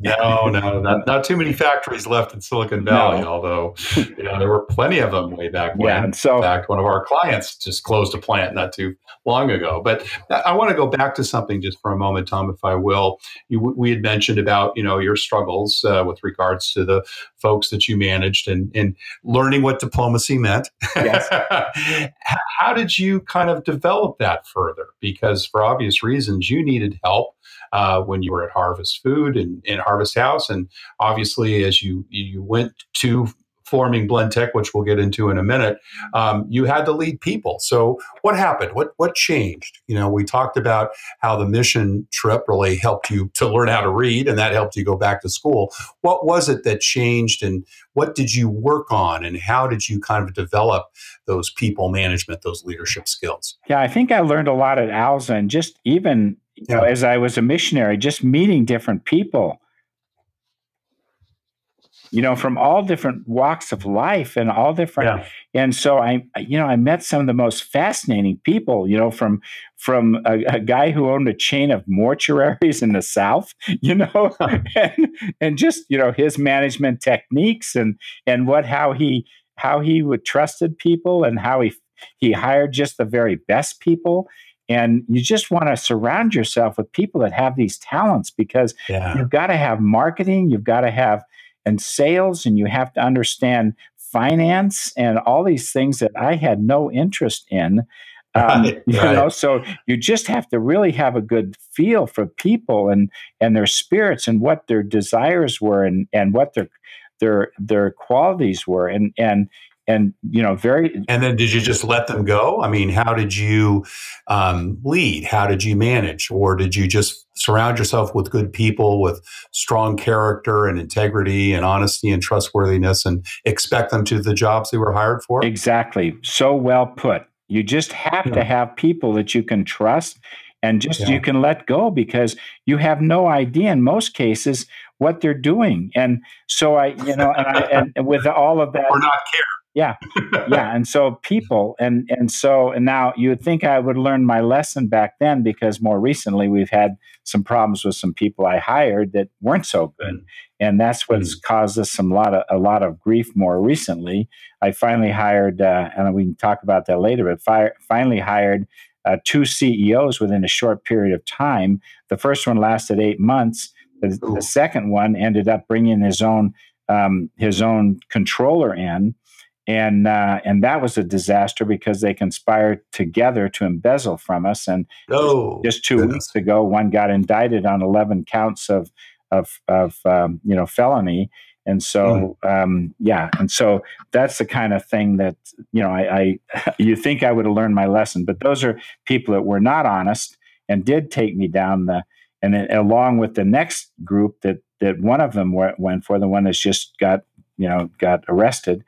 No, no, not, not too many factories left in Silicon Valley. No. Although, you know, there were plenty of them way back when. Yeah, so, in fact, one of our clients just closed a plant not too long ago. But I want to go back to something just for a moment, Tom, if I will. You, we had mentioned about you know your struggles uh, with regards to the folks that you managed and and learning what diplomacy meant. Yes. How did you kind of develop that further? Because for obvious reasons, you needed help uh, when you were at Harvest Food and in Harvest House, and obviously as you you went to forming Blendtec, which we'll get into in a minute, um, you had to lead people. So what happened? What what changed? You know, we talked about how the mission trip really helped you to learn how to read, and that helped you go back to school. What was it that changed, and what did you work on, and how did you kind of develop those people management, those leadership skills? Yeah, I think I learned a lot at Alza, and just even you know, as I was a missionary, just meeting different people, you know, from all different walks of life and all different. Yeah. And so I, you know, I met some of the most fascinating people, you know, from, from a, a guy who owned a chain of mortuaries in the South, you know, and, and just, you know, his management techniques and, and what, how he, how he would trusted people and how he, he hired just the very best people and you just want to surround yourself with people that have these talents because yeah. you've got to have marketing, you've got to have and sales, and you have to understand finance and all these things that I had no interest in. Um, right, you right. know, so you just have to really have a good feel for people and and their spirits and what their desires were and and what their their their qualities were and and and you know very and then did you just let them go? I mean how did you um, lead? How did you manage? Or did you just surround yourself with good people with strong character and integrity and honesty and trustworthiness and expect them to the jobs they were hired for? Exactly. So well put. You just have yeah. to have people that you can trust and just yeah. you can let go because you have no idea in most cases what they're doing. And so i you know and, I, and with all of that or not care yeah. Yeah and so people and and so and now you would think i would learn my lesson back then because more recently we've had some problems with some people i hired that weren't so good. And that's what's mm. caused us some lot of a lot of grief more recently. I finally hired uh, and we can talk about that later but fi- finally hired uh, two ceos within a short period of time. The first one lasted eight months. The, the second one ended up bringing his own um, his own controller in and uh, and that was a disaster because they conspired together to embezzle from us. And oh, just two goodness. weeks ago, one got indicted on eleven counts of of of um, you know felony. And so, mm. um, yeah, and so that's the kind of thing that you know I, I you think I would have learned my lesson, but those are people that were not honest and did take me down the and then along with the next group that that one of them went for the one that's just got you know got arrested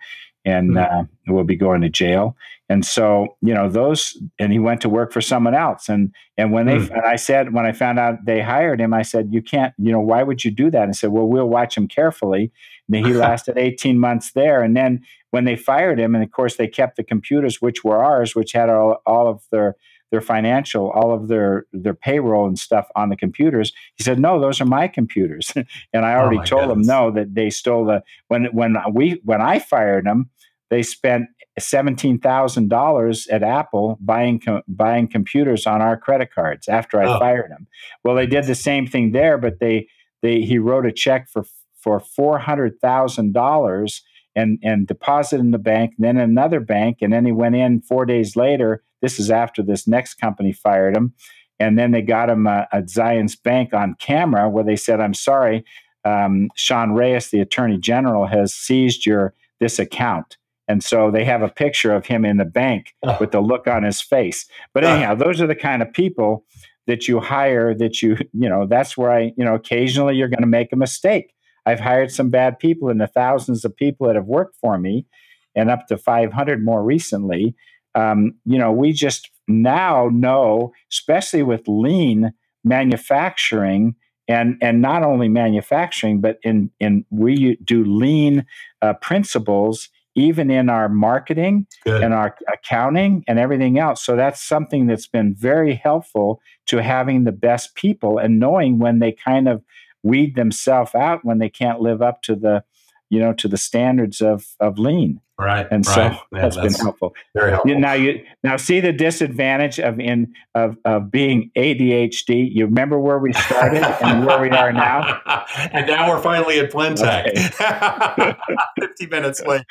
and mm-hmm. uh, will be going to jail. And so, you know, those, and he went to work for someone else. And and when they, mm. and I said, when I found out they hired him, I said, you can't, you know, why would you do that? And said, well, we'll watch him carefully. And he lasted 18 months there. And then when they fired him, and of course they kept the computers, which were ours, which had all, all of their their financial, all of their their payroll and stuff on the computers. He said, "No, those are my computers." and I already oh told goodness. him no that they stole the when when we when I fired them, they spent seventeen thousand dollars at Apple buying com- buying computers on our credit cards after I oh. fired him. Well, they did the same thing there, but they they he wrote a check for for four hundred thousand dollars and and deposited in the bank, then another bank, and then he went in four days later. This is after this next company fired him, and then they got him a, a Zions Bank on camera where they said, "I'm sorry." um, Sean Reyes, the Attorney General, has seized your this account. And so they have a picture of him in the bank oh. with the look on his face. But anyhow, those are the kind of people that you hire that you, you know, that's where I, you know, occasionally you're going to make a mistake. I've hired some bad people and the thousands of people that have worked for me and up to 500 more recently. Um, you know, we just now know, especially with lean manufacturing, and and not only manufacturing, but in in we do lean uh, principles even in our marketing Good. and our accounting and everything else. So that's something that's been very helpful to having the best people and knowing when they kind of weed themselves out when they can't live up to the you know to the standards of of lean Right. And so right. Yeah, that's, that's, been helpful. Very helpful. Now you now see the disadvantage of in of, of being ADHD. You remember where we started and where we are now? and now we're finally at Blendtec. Okay. 50 minutes late.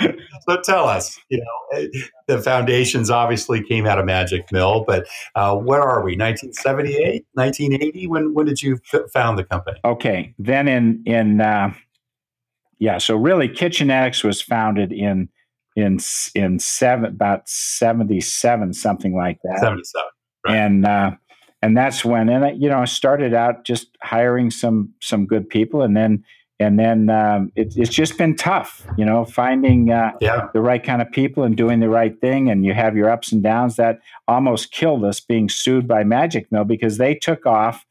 So tell us, you know, eh, the foundations obviously came out of Magic Mill, but uh, what are we? 1978, 1980? When when did you f- found the company? Okay. Then in in uh, yeah, so really Kitchenetics was founded in in in seven about seventy seven something like that. Seventy seven, right. and uh, and that's when and I, you know I started out just hiring some some good people, and then and then um, it, it's just been tough, you know, finding uh, yeah. the right kind of people and doing the right thing. And you have your ups and downs that almost killed us being sued by Magic Mill because they took off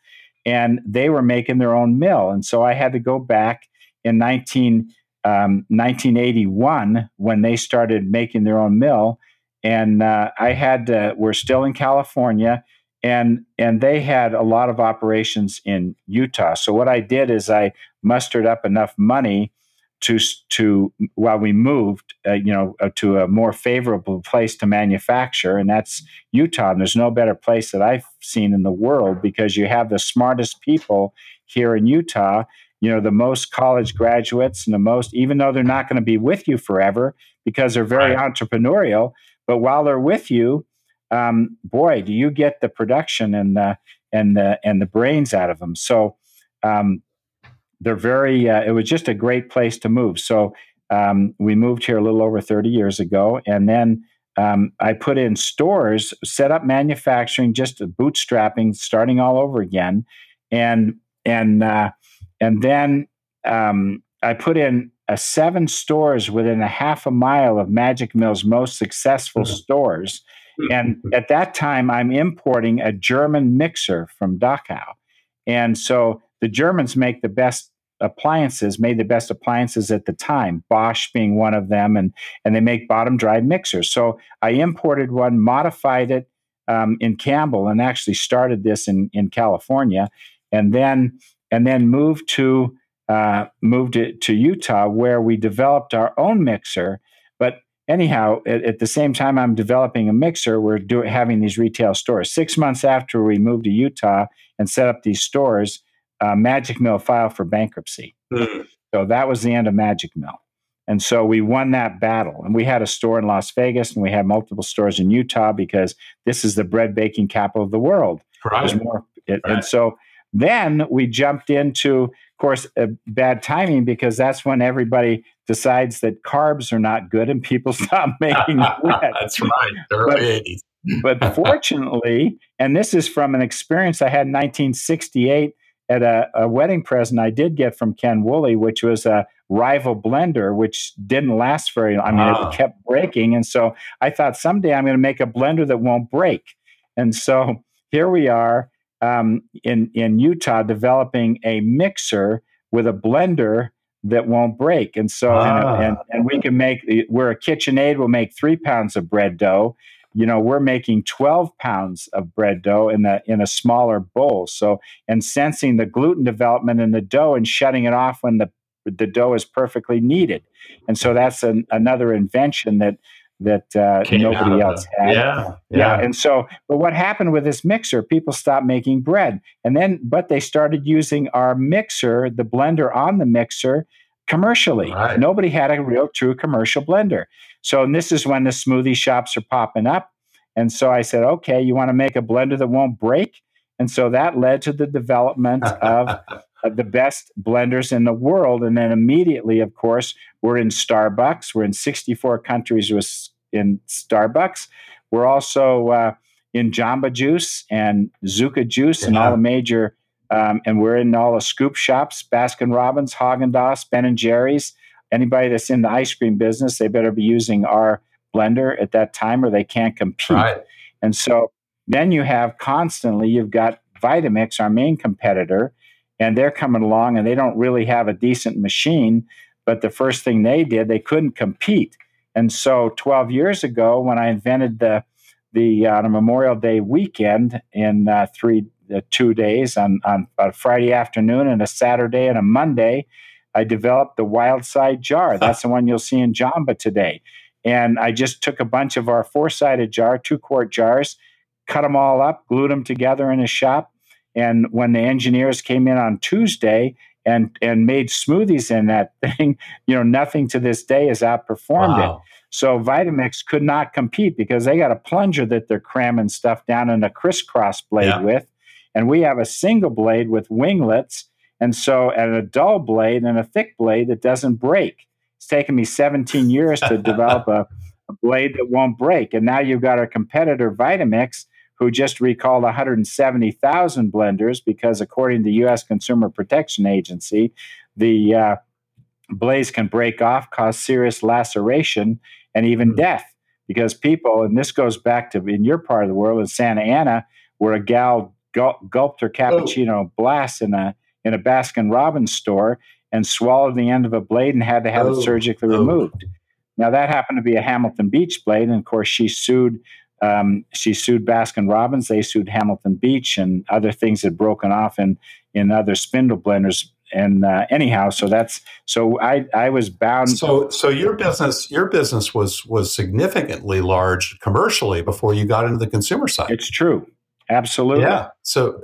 and they were making their own mill, and so I had to go back in nineteen um, 1981 when they started making their own mill, and uh, I had to, we're still in California, and and they had a lot of operations in Utah. So what I did is I mustered up enough money to to while we moved, uh, you know, uh, to a more favorable place to manufacture, and that's Utah. And there's no better place that I've seen in the world because you have the smartest people here in Utah you know the most college graduates and the most even though they're not going to be with you forever because they're very right. entrepreneurial but while they're with you um, boy do you get the production and the and the and the brains out of them so um, they're very uh, it was just a great place to move. So um, we moved here a little over 30 years ago and then um, I put in stores, set up manufacturing, just bootstrapping, starting all over again, and and uh, and then um, I put in a seven stores within a half a mile of Magic Mill's most successful mm-hmm. stores. And at that time, I'm importing a German mixer from Dachau. And so the Germans make the best appliances, made the best appliances at the time, Bosch being one of them, and, and they make bottom drive mixers. So I imported one, modified it um, in Campbell, and actually started this in, in California. And then and then moved to uh, moved it to Utah, where we developed our own mixer. But anyhow, at, at the same time, I'm developing a mixer. We're doing having these retail stores. Six months after we moved to Utah and set up these stores, uh, Magic Mill filed for bankruptcy. Mm. So that was the end of Magic Mill. And so we won that battle. And we had a store in Las Vegas and we had multiple stores in Utah because this is the bread baking capital of the world. Right. More, it, right. And so then we jumped into, of course, bad timing because that's when everybody decides that carbs are not good and people stop making bread. that's right, early but, 80s. but fortunately, and this is from an experience I had in 1968 at a, a, wedding present I did get from Ken Woolley, which was a rival blender, which didn't last very long. I mean, wow. it kept breaking. And so I thought someday I'm going to make a blender that won't break. And so here we are um, in in Utah developing a mixer with a blender that won't break, and so ah. and, and, and we can make we're a KitchenAid We'll make three pounds of bread dough. You know, we're making 12 pounds of bread dough in a in a smaller bowl. So, and sensing the gluten development in the dough and shutting it off when the the dough is perfectly kneaded. And so that's an, another invention that that uh, nobody else had. Yeah, yeah, yeah. And so, but what happened with this mixer? People stopped making bread, and then, but they started using our mixer, the blender on the mixer, commercially. Right. Nobody had a real, true commercial blender. So, and this is when the smoothie shops are popping up. And so I said, okay, you want to make a blender that won't break? And so that led to the development of the best blenders in the world. And then immediately, of course, we're in Starbucks. We're in 64 countries with in Starbucks. We're also uh, in Jamba Juice and Zuka Juice yeah. and all the major, um, and we're in all the scoop shops, Baskin Robbins, Haagen Dazs, Ben and Jerry's. Anybody that's in the ice cream business, they better be using our blender at that time or they can't compete. Right. And so then you have constantly, you've got Vitamix, our main competitor, and they're coming along and they don't really have a decent machine. But the first thing they did, they couldn't compete. And so 12 years ago, when I invented the the uh, Memorial Day weekend in uh, three uh, two days on, on a Friday afternoon and a Saturday and a Monday, I developed the Wild Side jar. That's the one you'll see in Jamba today. And I just took a bunch of our four sided jar, two quart jars, cut them all up, glued them together in a shop. And when the engineers came in on Tuesday and and made smoothies in that thing, you know, nothing to this day has outperformed wow. it. So Vitamix could not compete because they got a plunger that they're cramming stuff down in a crisscross blade yeah. with, and we have a single blade with winglets, and so and a dull blade and a thick blade that doesn't break. It's taken me 17 years to develop a, a blade that won't break, and now you've got our competitor Vitamix who just recalled 170,000 blenders because, according to the U.S. Consumer Protection Agency, the uh, blaze can break off, cause serious laceration, and even mm-hmm. death. Because people, and this goes back to in your part of the world, in Santa Ana, where a gal gulped her cappuccino oh. blast in a in a Baskin Robbins store and swallowed the end of a blade and had to have oh. it surgically oh. removed. Now that happened to be a Hamilton Beach blade, and of course she sued um, she sued Baskin Robbins. They sued Hamilton Beach, and other things had broken off in in other spindle blenders. And uh, anyhow, so that's so I I was bound. So so your business your business was was significantly large commercially before you got into the consumer side. It's true, absolutely. Yeah. So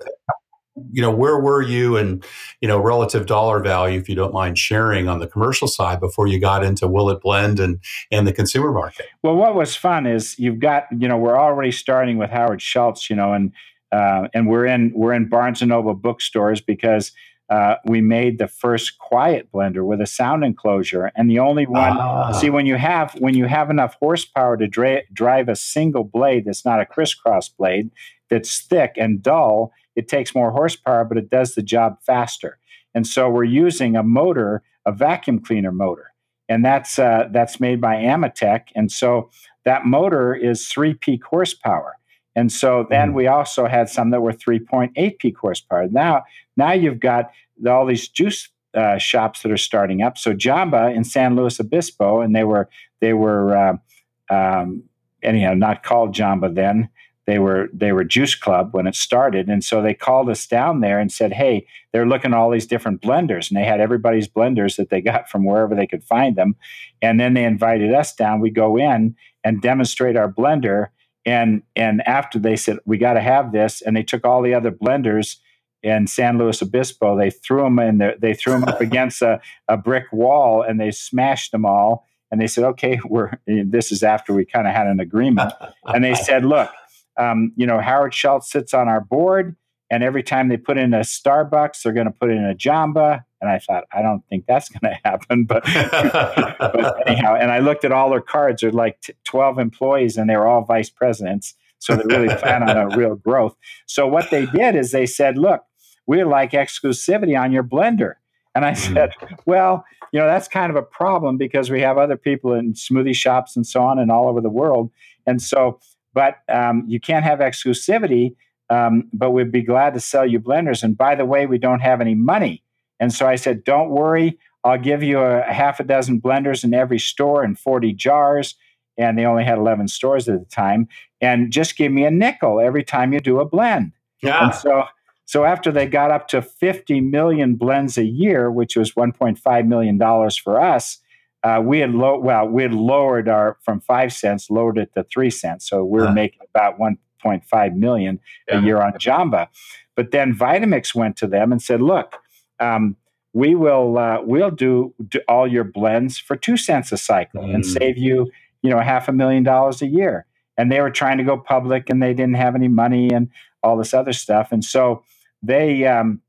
you know where were you and you know relative dollar value if you don't mind sharing on the commercial side before you got into will it blend and and the consumer market well what was fun is you've got you know we're already starting with howard schultz you know and uh, and we're in we're in barnes and noble bookstores because uh, we made the first quiet blender with a sound enclosure and the only one ah. see when you have when you have enough horsepower to dra- drive a single blade that's not a crisscross blade that's thick and dull it takes more horsepower, but it does the job faster. And so we're using a motor, a vacuum cleaner motor, and that's uh, that's made by Ametek. And so that motor is three peak horsepower. And so then mm. we also had some that were 3.8 peak horsepower. Now, now you've got all these juice uh, shops that are starting up. So Jamba in San Luis Obispo, and they were they were uh, um, anyhow not called Jamba then they were they were Juice Club when it started, and so they called us down there and said, "Hey, they're looking at all these different blenders, and they had everybody's blenders that they got from wherever they could find them." And then they invited us down. We go in and demonstrate our blender, and and after they said we got to have this, and they took all the other blenders in San Luis Obispo. They threw them in there. They threw them up against a, a brick wall, and they smashed them all. And they said, "Okay, we're this is after we kind of had an agreement." And they said, "Look." Um, you know, Howard Schultz sits on our board, and every time they put in a Starbucks, they're going to put in a Jamba. And I thought, I don't think that's going to happen. But, but anyhow, and I looked at all their cards. They're like t- 12 employees, and they're all vice presidents. So they really plan on a real growth. So what they did is they said, look, we like exclusivity on your blender. And I mm. said, well, you know, that's kind of a problem because we have other people in smoothie shops and so on and all over the world. And so but um, you can't have exclusivity. Um, but we'd be glad to sell you blenders. And by the way, we don't have any money. And so I said, don't worry. I'll give you a, a half a dozen blenders in every store and 40 jars. And they only had 11 stores at the time. And just give me a nickel every time you do a blend. Yeah. And so, so after they got up to 50 million blends a year, which was 1.5 million dollars for us, uh, we had low well we had lowered our from five cents lowered it to three cents. So we are uh making about 1.5 million yeah. a year on jamba. But then vitamix went to them and said look um, we will uh, we'll do, do, all your blends for two cents a cycle mm. and save you you know half a million dollars a year. And they were trying to go public and they didn't have any money and all this other stuff. And so they um,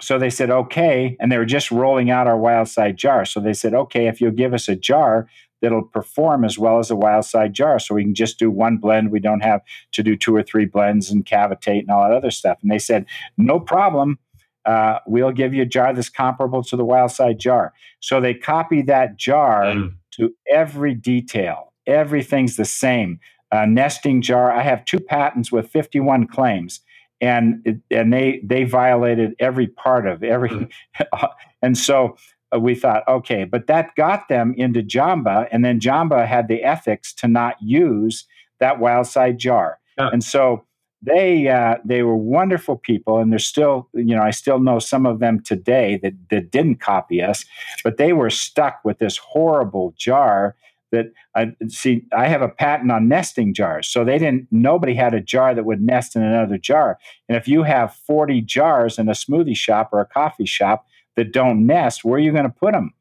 so they said, okay. And they were just rolling out our wild side jar. So they said, okay, if you'll give us a jar that'll perform as well as a wild side jar, so we can just do one blend. We don't have to do two or three blends and cavitate and all that other stuff. And they said, no problem. Uh, we'll give you a jar that's comparable to the wild side jar. So they copy that jar mm. to every detail. Everything's the same. Uh, nesting jar. I have two patents with 51 claims and and they they violated every part of every mm. and so uh, we thought okay but that got them into jamba and then jamba had the ethics to not use that wild side jar yeah. and so they uh, they were wonderful people and they're still you know i still know some of them today that that didn't copy us but they were stuck with this horrible jar that I see I have a patent on nesting jars. So they didn't nobody had a jar that would nest in another jar. And if you have 40 jars in a smoothie shop or a coffee shop that don't nest, where are you going to put them?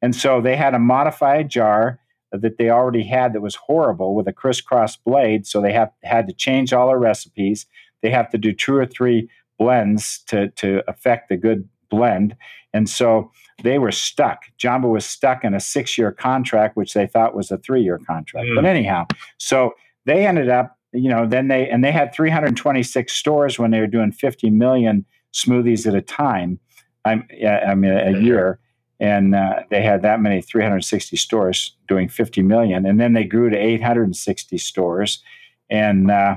And so they had to modify a jar that they already had that was horrible with a crisscross blade. So they have had to change all their recipes. They have to do two or three blends to to affect the good blend. And so they were stuck. Jamba was stuck in a six year contract, which they thought was a three year contract. Mm. But anyhow, so they ended up, you know, then they, and they had 326 stores when they were doing 50 million smoothies at a time. I'm, I mean, a year. And uh, they had that many 360 stores doing 50 million. And then they grew to 860 stores. And, uh,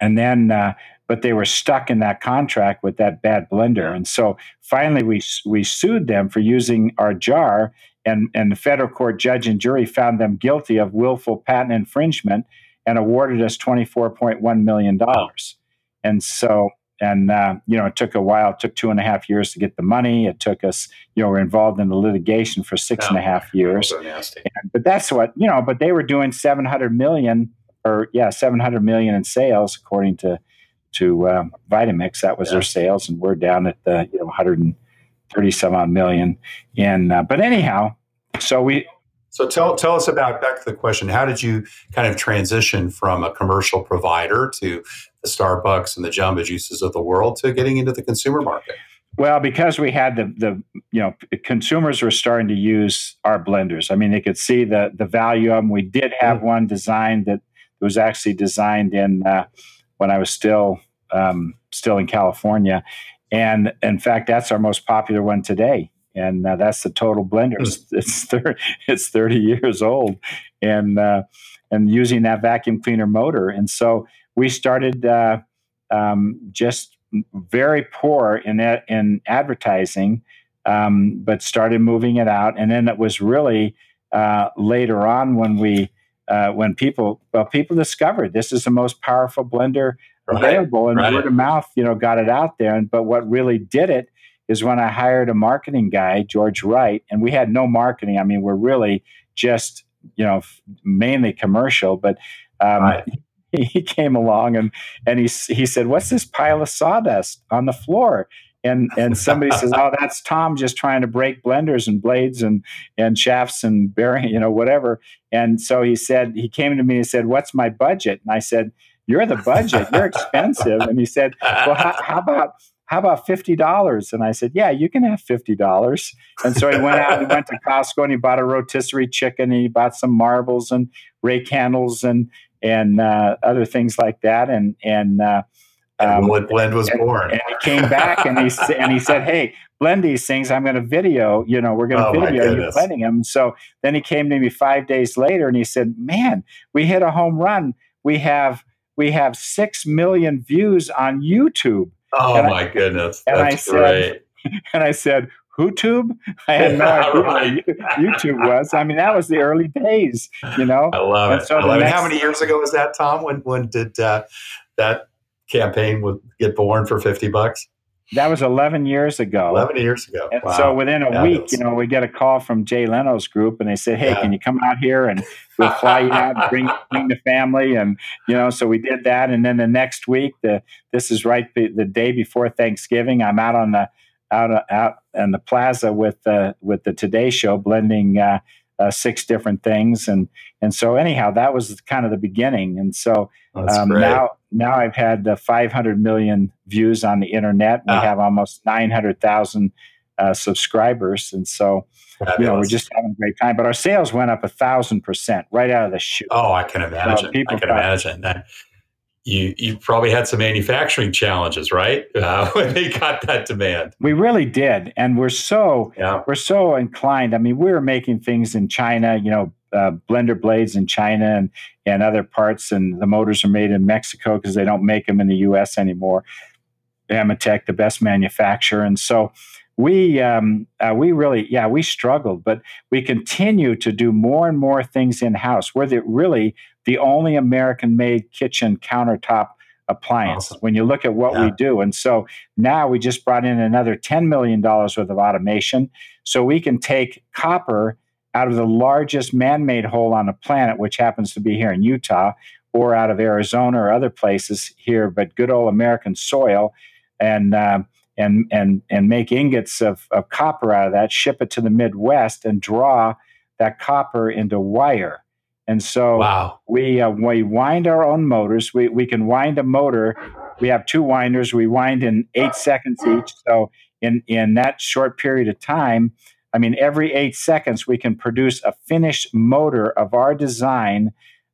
and then uh, but they were stuck in that contract with that bad blender. And so finally we we sued them for using our jar and and the federal court judge and jury found them guilty of willful patent infringement and awarded us 24.1 million dollars. And so and uh, you know it took a while it took two and a half years to get the money it took us you know we're involved in the litigation for six and a half years so nasty. And, but that's what you know but they were doing 700 million or yeah 700 million in sales according to to um, Vitamix. That was yeah. their sales, and we're down at the you know 130 some odd million. And uh, but anyhow, so we. So tell tell us about back to the question. How did you kind of transition from a commercial provider to the Starbucks and the Jamba Juices of the world to getting into the consumer market? Well, because we had the the you know consumers were starting to use our blenders. I mean, they could see the the value of them. We did have mm-hmm. one designed that was actually designed in uh, when I was still um, still in California, and in fact, that's our most popular one today. And uh, that's the total blender. It's hmm. it's, 30, it's thirty years old, and uh, and using that vacuum cleaner motor. And so we started uh, um, just very poor in that, in advertising, um, but started moving it out. And then it was really uh, later on when we uh, when people well people discovered this is the most powerful blender right, available and right. word of mouth you know got it out there and but what really did it is when i hired a marketing guy george wright and we had no marketing i mean we're really just you know mainly commercial but um, right. he came along and and he he said what's this pile of sawdust on the floor and and somebody says, "Oh, that's Tom just trying to break blenders and blades and and shafts and bearing, you know, whatever." And so he said, he came to me and said, "What's my budget?" And I said, "You're the budget. You're expensive." And he said, "Well, how, how about?" How about fifty dollars? And I said, "Yeah, you can have fifty dollars." And so he went out and went to Costco and he bought a rotisserie chicken and he bought some marbles and rake handles and and uh, other things like that. And and uh, um, what blend was and, born. And he came back and he and he said, "Hey, blend these things. I'm going to video. You know, we're going to oh, video you blending them." So then he came to me five days later and he said, "Man, we hit a home run. We have we have six million views on YouTube." Oh and my I, goodness, and That's I said, great. And I said, YouTube? I had no idea what YouTube was. I mean, that was the early days, you know. I love and it. So I love next, it. How many years ago was that, Tom? When when did uh, that campaign would get born for 50 bucks? That was 11 years ago. 11 years ago. Wow. so within a week, you know, we get a call from Jay Leno's group and they said, Hey, yeah. can you come out here and we'll fly you out and bring, bring the family? And, you know, so we did that. And then the next week, the, this is right the, the day before Thanksgiving, I'm out on the, out, out in the plaza with, uh, with the Today Show blending, uh, uh, six different things, and and so anyhow, that was kind of the beginning. And so um, now now I've had uh, 500 million views on the internet. We ah. have almost 900,000 uh, subscribers, and so Fabulous. you know we're just having a great time. But our sales went up a thousand percent right out of the chute. Oh, I can imagine. So people I can imagine that. You you probably had some manufacturing challenges, right? Uh, when they got that demand, we really did, and we're so yeah. we're so inclined. I mean, we were making things in China, you know, uh, blender blades in China and and other parts, and the motors are made in Mexico because they don't make them in the U.S. anymore. Ametek, the best manufacturer, and so we um, uh, we really yeah we struggled, but we continue to do more and more things in house. We're the, really the only American-made kitchen countertop appliance awesome. when you look at what yeah. we do. And so now we just brought in another $10 million worth of automation. So we can take copper out of the largest man made hole on the planet, which happens to be here in Utah, or out of Arizona or other places here, but good old American soil. And uh, and and and make ingots of, of copper out of that, ship it to the Midwest, and draw that copper into wire. And so wow. we uh, we wind our own motors. We we can wind a motor. We have two winders. We wind in eight seconds each. So in in that short period of time, I mean, every eight seconds we can produce a finished motor of our design,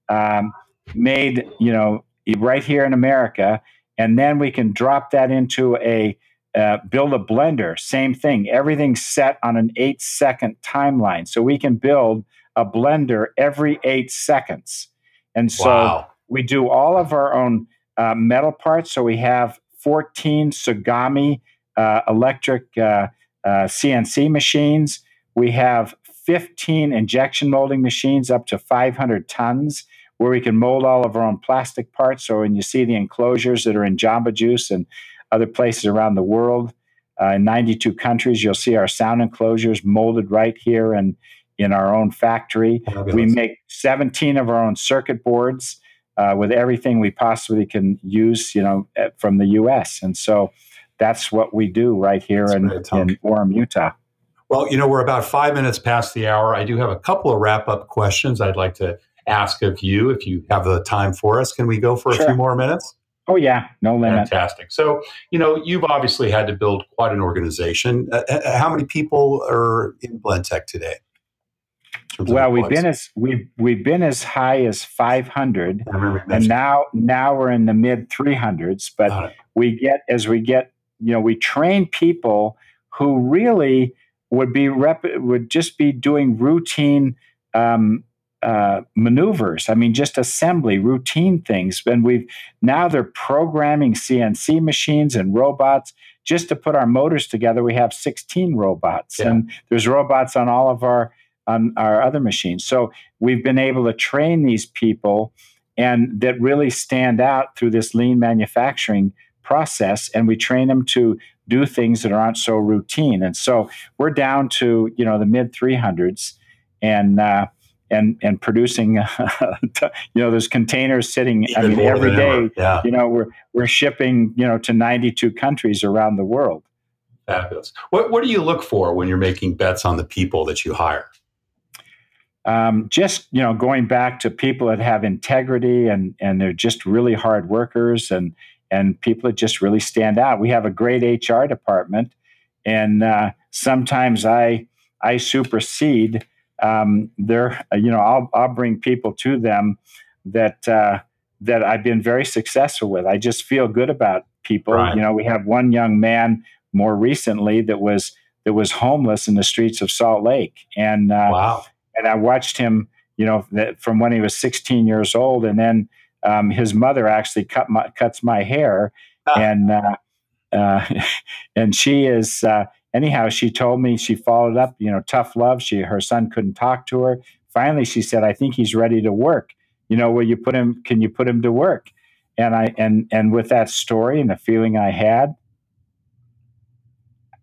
um, made you know right here in America, and then we can drop that into a uh, build a blender, same thing. Everything's set on an eight second timeline. So we can build a blender every eight seconds. And so wow. we do all of our own uh, metal parts. So we have 14 Tsugami uh, electric CNC uh, uh, machines. We have 15 injection molding machines up to 500 tons where we can mold all of our own plastic parts. So when you see the enclosures that are in Jamba Juice and other places around the world. Uh, in 92 countries, you'll see our sound enclosures molded right here and in our own factory. We make 17 of our own circuit boards uh, with everything we possibly can use, you know, from the U.S. And so that's what we do right here in, in Orem, Utah. Well, you know, we're about five minutes past the hour. I do have a couple of wrap up questions I'd like to ask of you if you have the time for us. Can we go for a few more minutes? Oh yeah, no limit. Fantastic. So you know you've obviously had to build quite an organization. Uh, uh how many people are in Blendtec today? Well, we've been as we've we've been as high as 500, and now now we're in the mid 300s. But we get as we get, you know, we train people who really would be rep, would just be doing routine um, uh, maneuvers. I mean, just assembly, routine things. And we've now they're programming CNC machines and robots just to put our motors together. We have 16 robots, yeah. and there's robots on all of our on our other machines. So we've been able to train these people, and that really stand out through this lean manufacturing process. And we train them to do things that aren't so routine. And so we're down to you know the mid 300s, and uh, and and producing you know there's containers sitting Even i mean every day yeah. you know we're we're shipping you know to 92 countries around the world. Fabulous. What what do you look for when you're making bets on the people that you hire? Um, just you know going back to people that have integrity and and they're just really hard workers and and people that just really stand out. We have a great hr department and uh, sometimes i i supersede um, they're you know I'll I'll bring people to them that uh, that I've been very successful with. I just feel good about people. Right. You know, we have one young man more recently that was that was homeless in the streets of Salt Lake, and uh, wow. and I watched him. You know, that from when he was 16 years old, and then um, his mother actually cut my cuts my hair, ah. and uh, uh, and she is uh, anyhow, she told me she followed up, you know, tough love. She her son couldn't talk to her. Finally, she said, "I think he's ready to work." You know, will you put him? Can you put him to work? And I and and with that story and the feeling I had,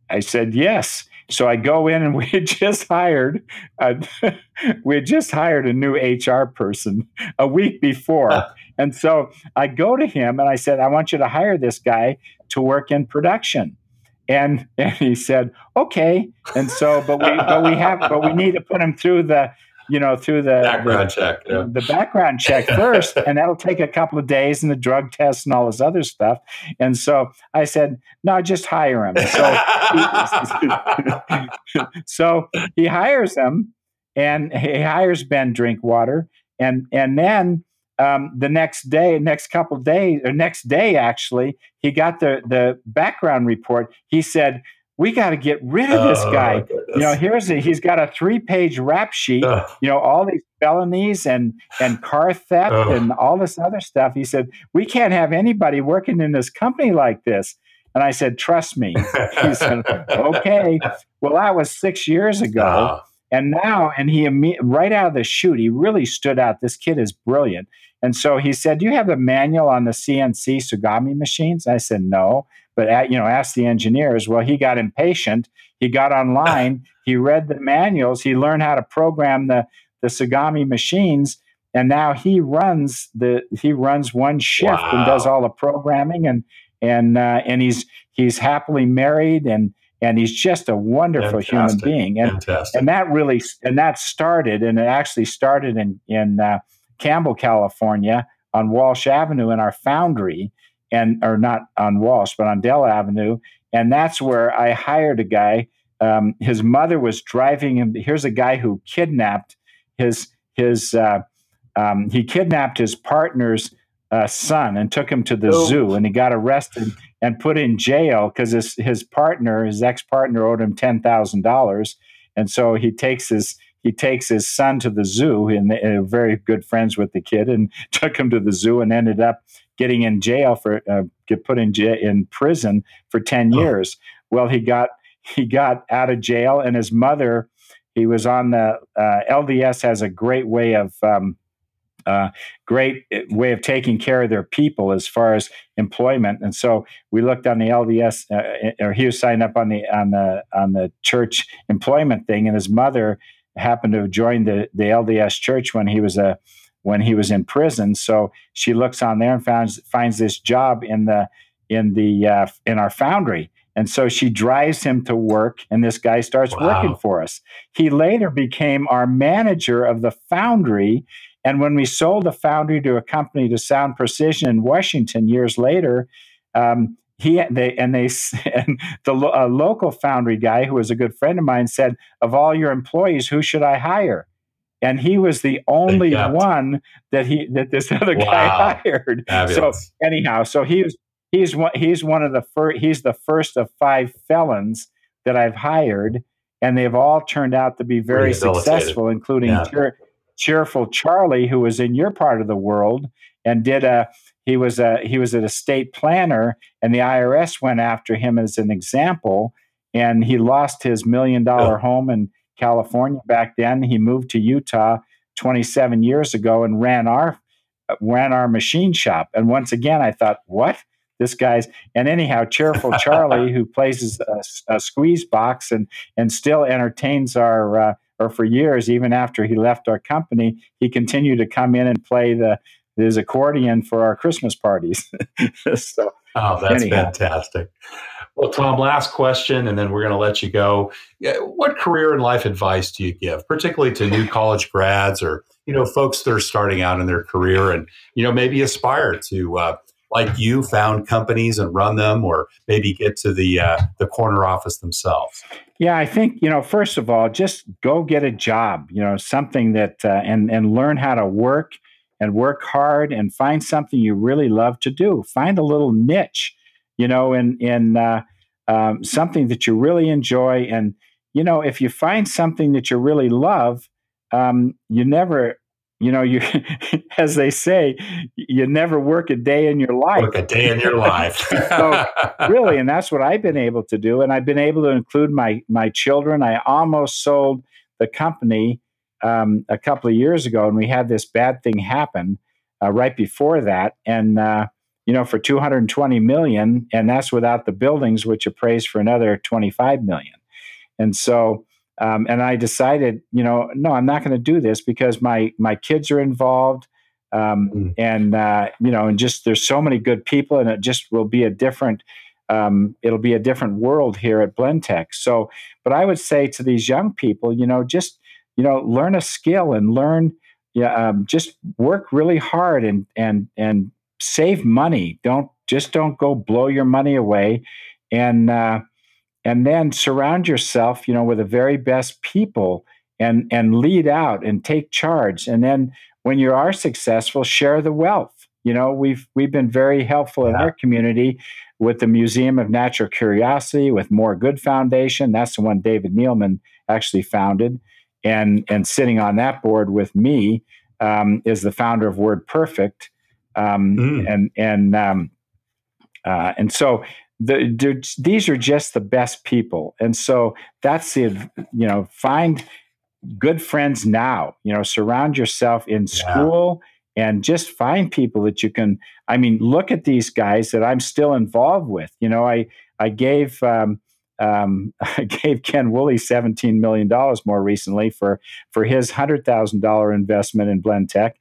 I said yes. So I go in and we had just hired, a, we had just hired a new HR person a week before. and so I go to him and I said, I want you to hire this guy to work in production. And, and he said, okay. And so, but we, but we have, but we need to put him through the, you know, through the background the, check, yeah. the background check first, and that'll take a couple of days and the drug test and all this other stuff. And so I said, no, just hire him. So, so he hires him, and he hires Ben Drinkwater, and and then um, the next day, next couple days, or next day actually, he got the the background report. He said, "We got to get rid of this Oh, guy." You know, here's a, he's got a three page rap sheet. Ugh. You know, all these felonies and and car theft Ugh. and all this other stuff. He said, "We can't have anybody working in this company like this." And I said, "Trust me." He said, "Okay." Well, that was six years ago. Ah, And now, and he right out of the chute, he really stood out. This kid is brilliant. And so he said, "Do you have the manual on the CNC Tsugami machines?" I said, "No." But at, you know, ask the engineers. Well, he got impatient. He got online. he read the manuals. He learned how to program the the Tsugami machines, and now he runs the he runs one shift and does all the programming and and uh, and he's he's happily married and and he's just a wonderful human being. And fantastic. and that really and that started and it actually started in in uh, Campbell, California, on Walsh Avenue in our foundry, and or not on Walsh, but on Dell Avenue, and that's where I hired a guy. Um, his mother was driving him. Here's a guy who kidnapped his his. Uh, um, he kidnapped his partner's uh, son and took him to the Oh. zoo, and he got arrested and put in jail because his his partner, his ex partner, owed him ten thousand dollars, and so he takes his he takes his son to the zoo, and they're very good friends with the kid, and took him to the zoo, and ended up getting in jail for uh, get put in j- in prison for ten Oh. years. Well, he got he got out of jail, and his mother. He was on the uh, LDS has a great way of um, uh, great way of taking care of their people as far as employment. And so we looked on the LDS, uh, or he was signed up on the on the on the church employment thing, and his mother happened to have joined the the LDS church when he was a when he was in prison. So she looks on there and finds finds this job in the in the uh, in our foundry. And so she drives him to work, and this guy starts Wow. working for us. He later became our manager of the foundry. And when we sold the foundry to a company to Sound Precision in Washington years later, um, he they and they and the local foundry guy who was a good friend of mine said, "Of all your employees, who should I hire?" And he was the only one that he that this other Wow. guy hired. Fabulous. Anyhow, so he was he's one he's one of the first he's the first of five felons that I've hired, and they've all turned out to be very successful, including Yeah. cheer, cheerful Charlie, who was in your part of the world and did a he was a he was an estate planner, and the IRS went after him as an example, and he lost his million dollar home in California back then. He moved to Utah 27 years ago and ran our ran our machine shop. And once again, I thought, what? This guy's and anyhow, cheerful Charlie, who plays a, a squeeze box and and still entertains our uh, or for years, even after he left our company, he continued to come in and play the his accordion for our Christmas parties. so Oh, that's Anyhow. fantastic. Well, Tom, last question, and then we're going to let you go. What career and life advice do you give, particularly to new college grads or you know folks that are starting out in their career and you know maybe aspire to, uh, like you, found companies and run them, or maybe get to the uh, the corner office themselves? Yeah, I think you know. First of all, just go get a job. You know, something that uh, and and learn how to work and work hard and find something you really love to do. Find a little niche, you know, in in uh, um, something that you really enjoy. And you know, if you find something that you really love, um, you never, you know, you as they say, you never work a day in your life. Look, a day in your life. So, really and that's what i've been able to do and i've been able to include my my children. I almost sold the company um, a couple of years ago and we had this bad thing happen uh, right before that and uh, you know for 220 million and that's without the buildings which appraised for another 25 million. And so um, and i decided you know no i'm not going to do this because my my kids are involved um, Mm. and uh, you know and just there's so many good people and it just will be a different um, it'll be a different world here at Blendtec so but i would say to these young people you know just you know, learn a skill and learn, yeah, um, just work really hard and and and save money. Don't just don't go blow your money away, and uh, and then surround yourself, you know, with the very best people and and lead out and take charge. And then when you are successful, share the wealth. You know, we've we've been very helpful yeah. in our community with the Museum of Natural Curiosity, with More Good Foundation. That's the one David Neeleman actually founded, and and sitting on that board with me um, is the founder of Word Perfect, um, mm. and and um, uh, and so the, these are just the best people, and so that's the you know find good friends now. You know, surround yourself in school. Yeah and just find people that you can i mean look at these guys that i'm still involved with you know i i gave um, um, I gave Ken Woolley $17 million more recently for, for his $100,000 investment in Blendtec.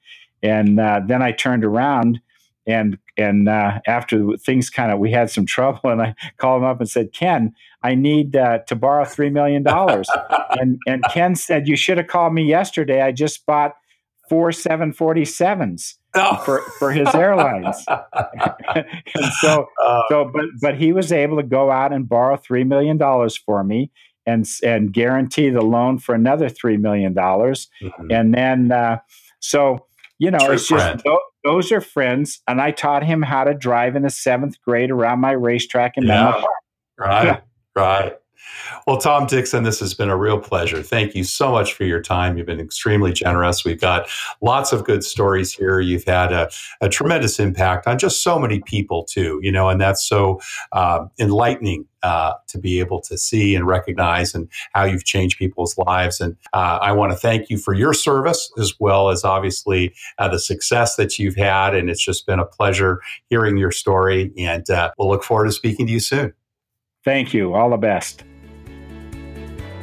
And uh, then I turned around and and uh, after things kind of we had some trouble and I called him up and said Ken I need uh, to borrow three million dollars and and Ken said you should have called me yesterday I just bought four 747s oh. for, for his airlines. and so, uh, so, but, but he was able to go out and borrow $3 million for me and, and guarantee the loan for another $3 million. Mm-hmm. And then, uh, so, you know, True it's just those, are friends. And I taught him how to drive in the seventh grade around my racetrack in yeah. Menlo Right. Yeah. Right. Well, Tom Dickson, this has been a real pleasure. Thank you so much for your time. You've been extremely generous. We've got lots of good stories here. You've had a, a tremendous impact on just so many people, too, you know, and that's so uh, enlightening uh, to be able to see and recognize and how you've changed people's lives. And uh, I want to thank you for your service as well as obviously uh, the success that you've had. And it's just been a pleasure hearing your story. And uh, we'll look forward to speaking to you soon. Thank you. All the best.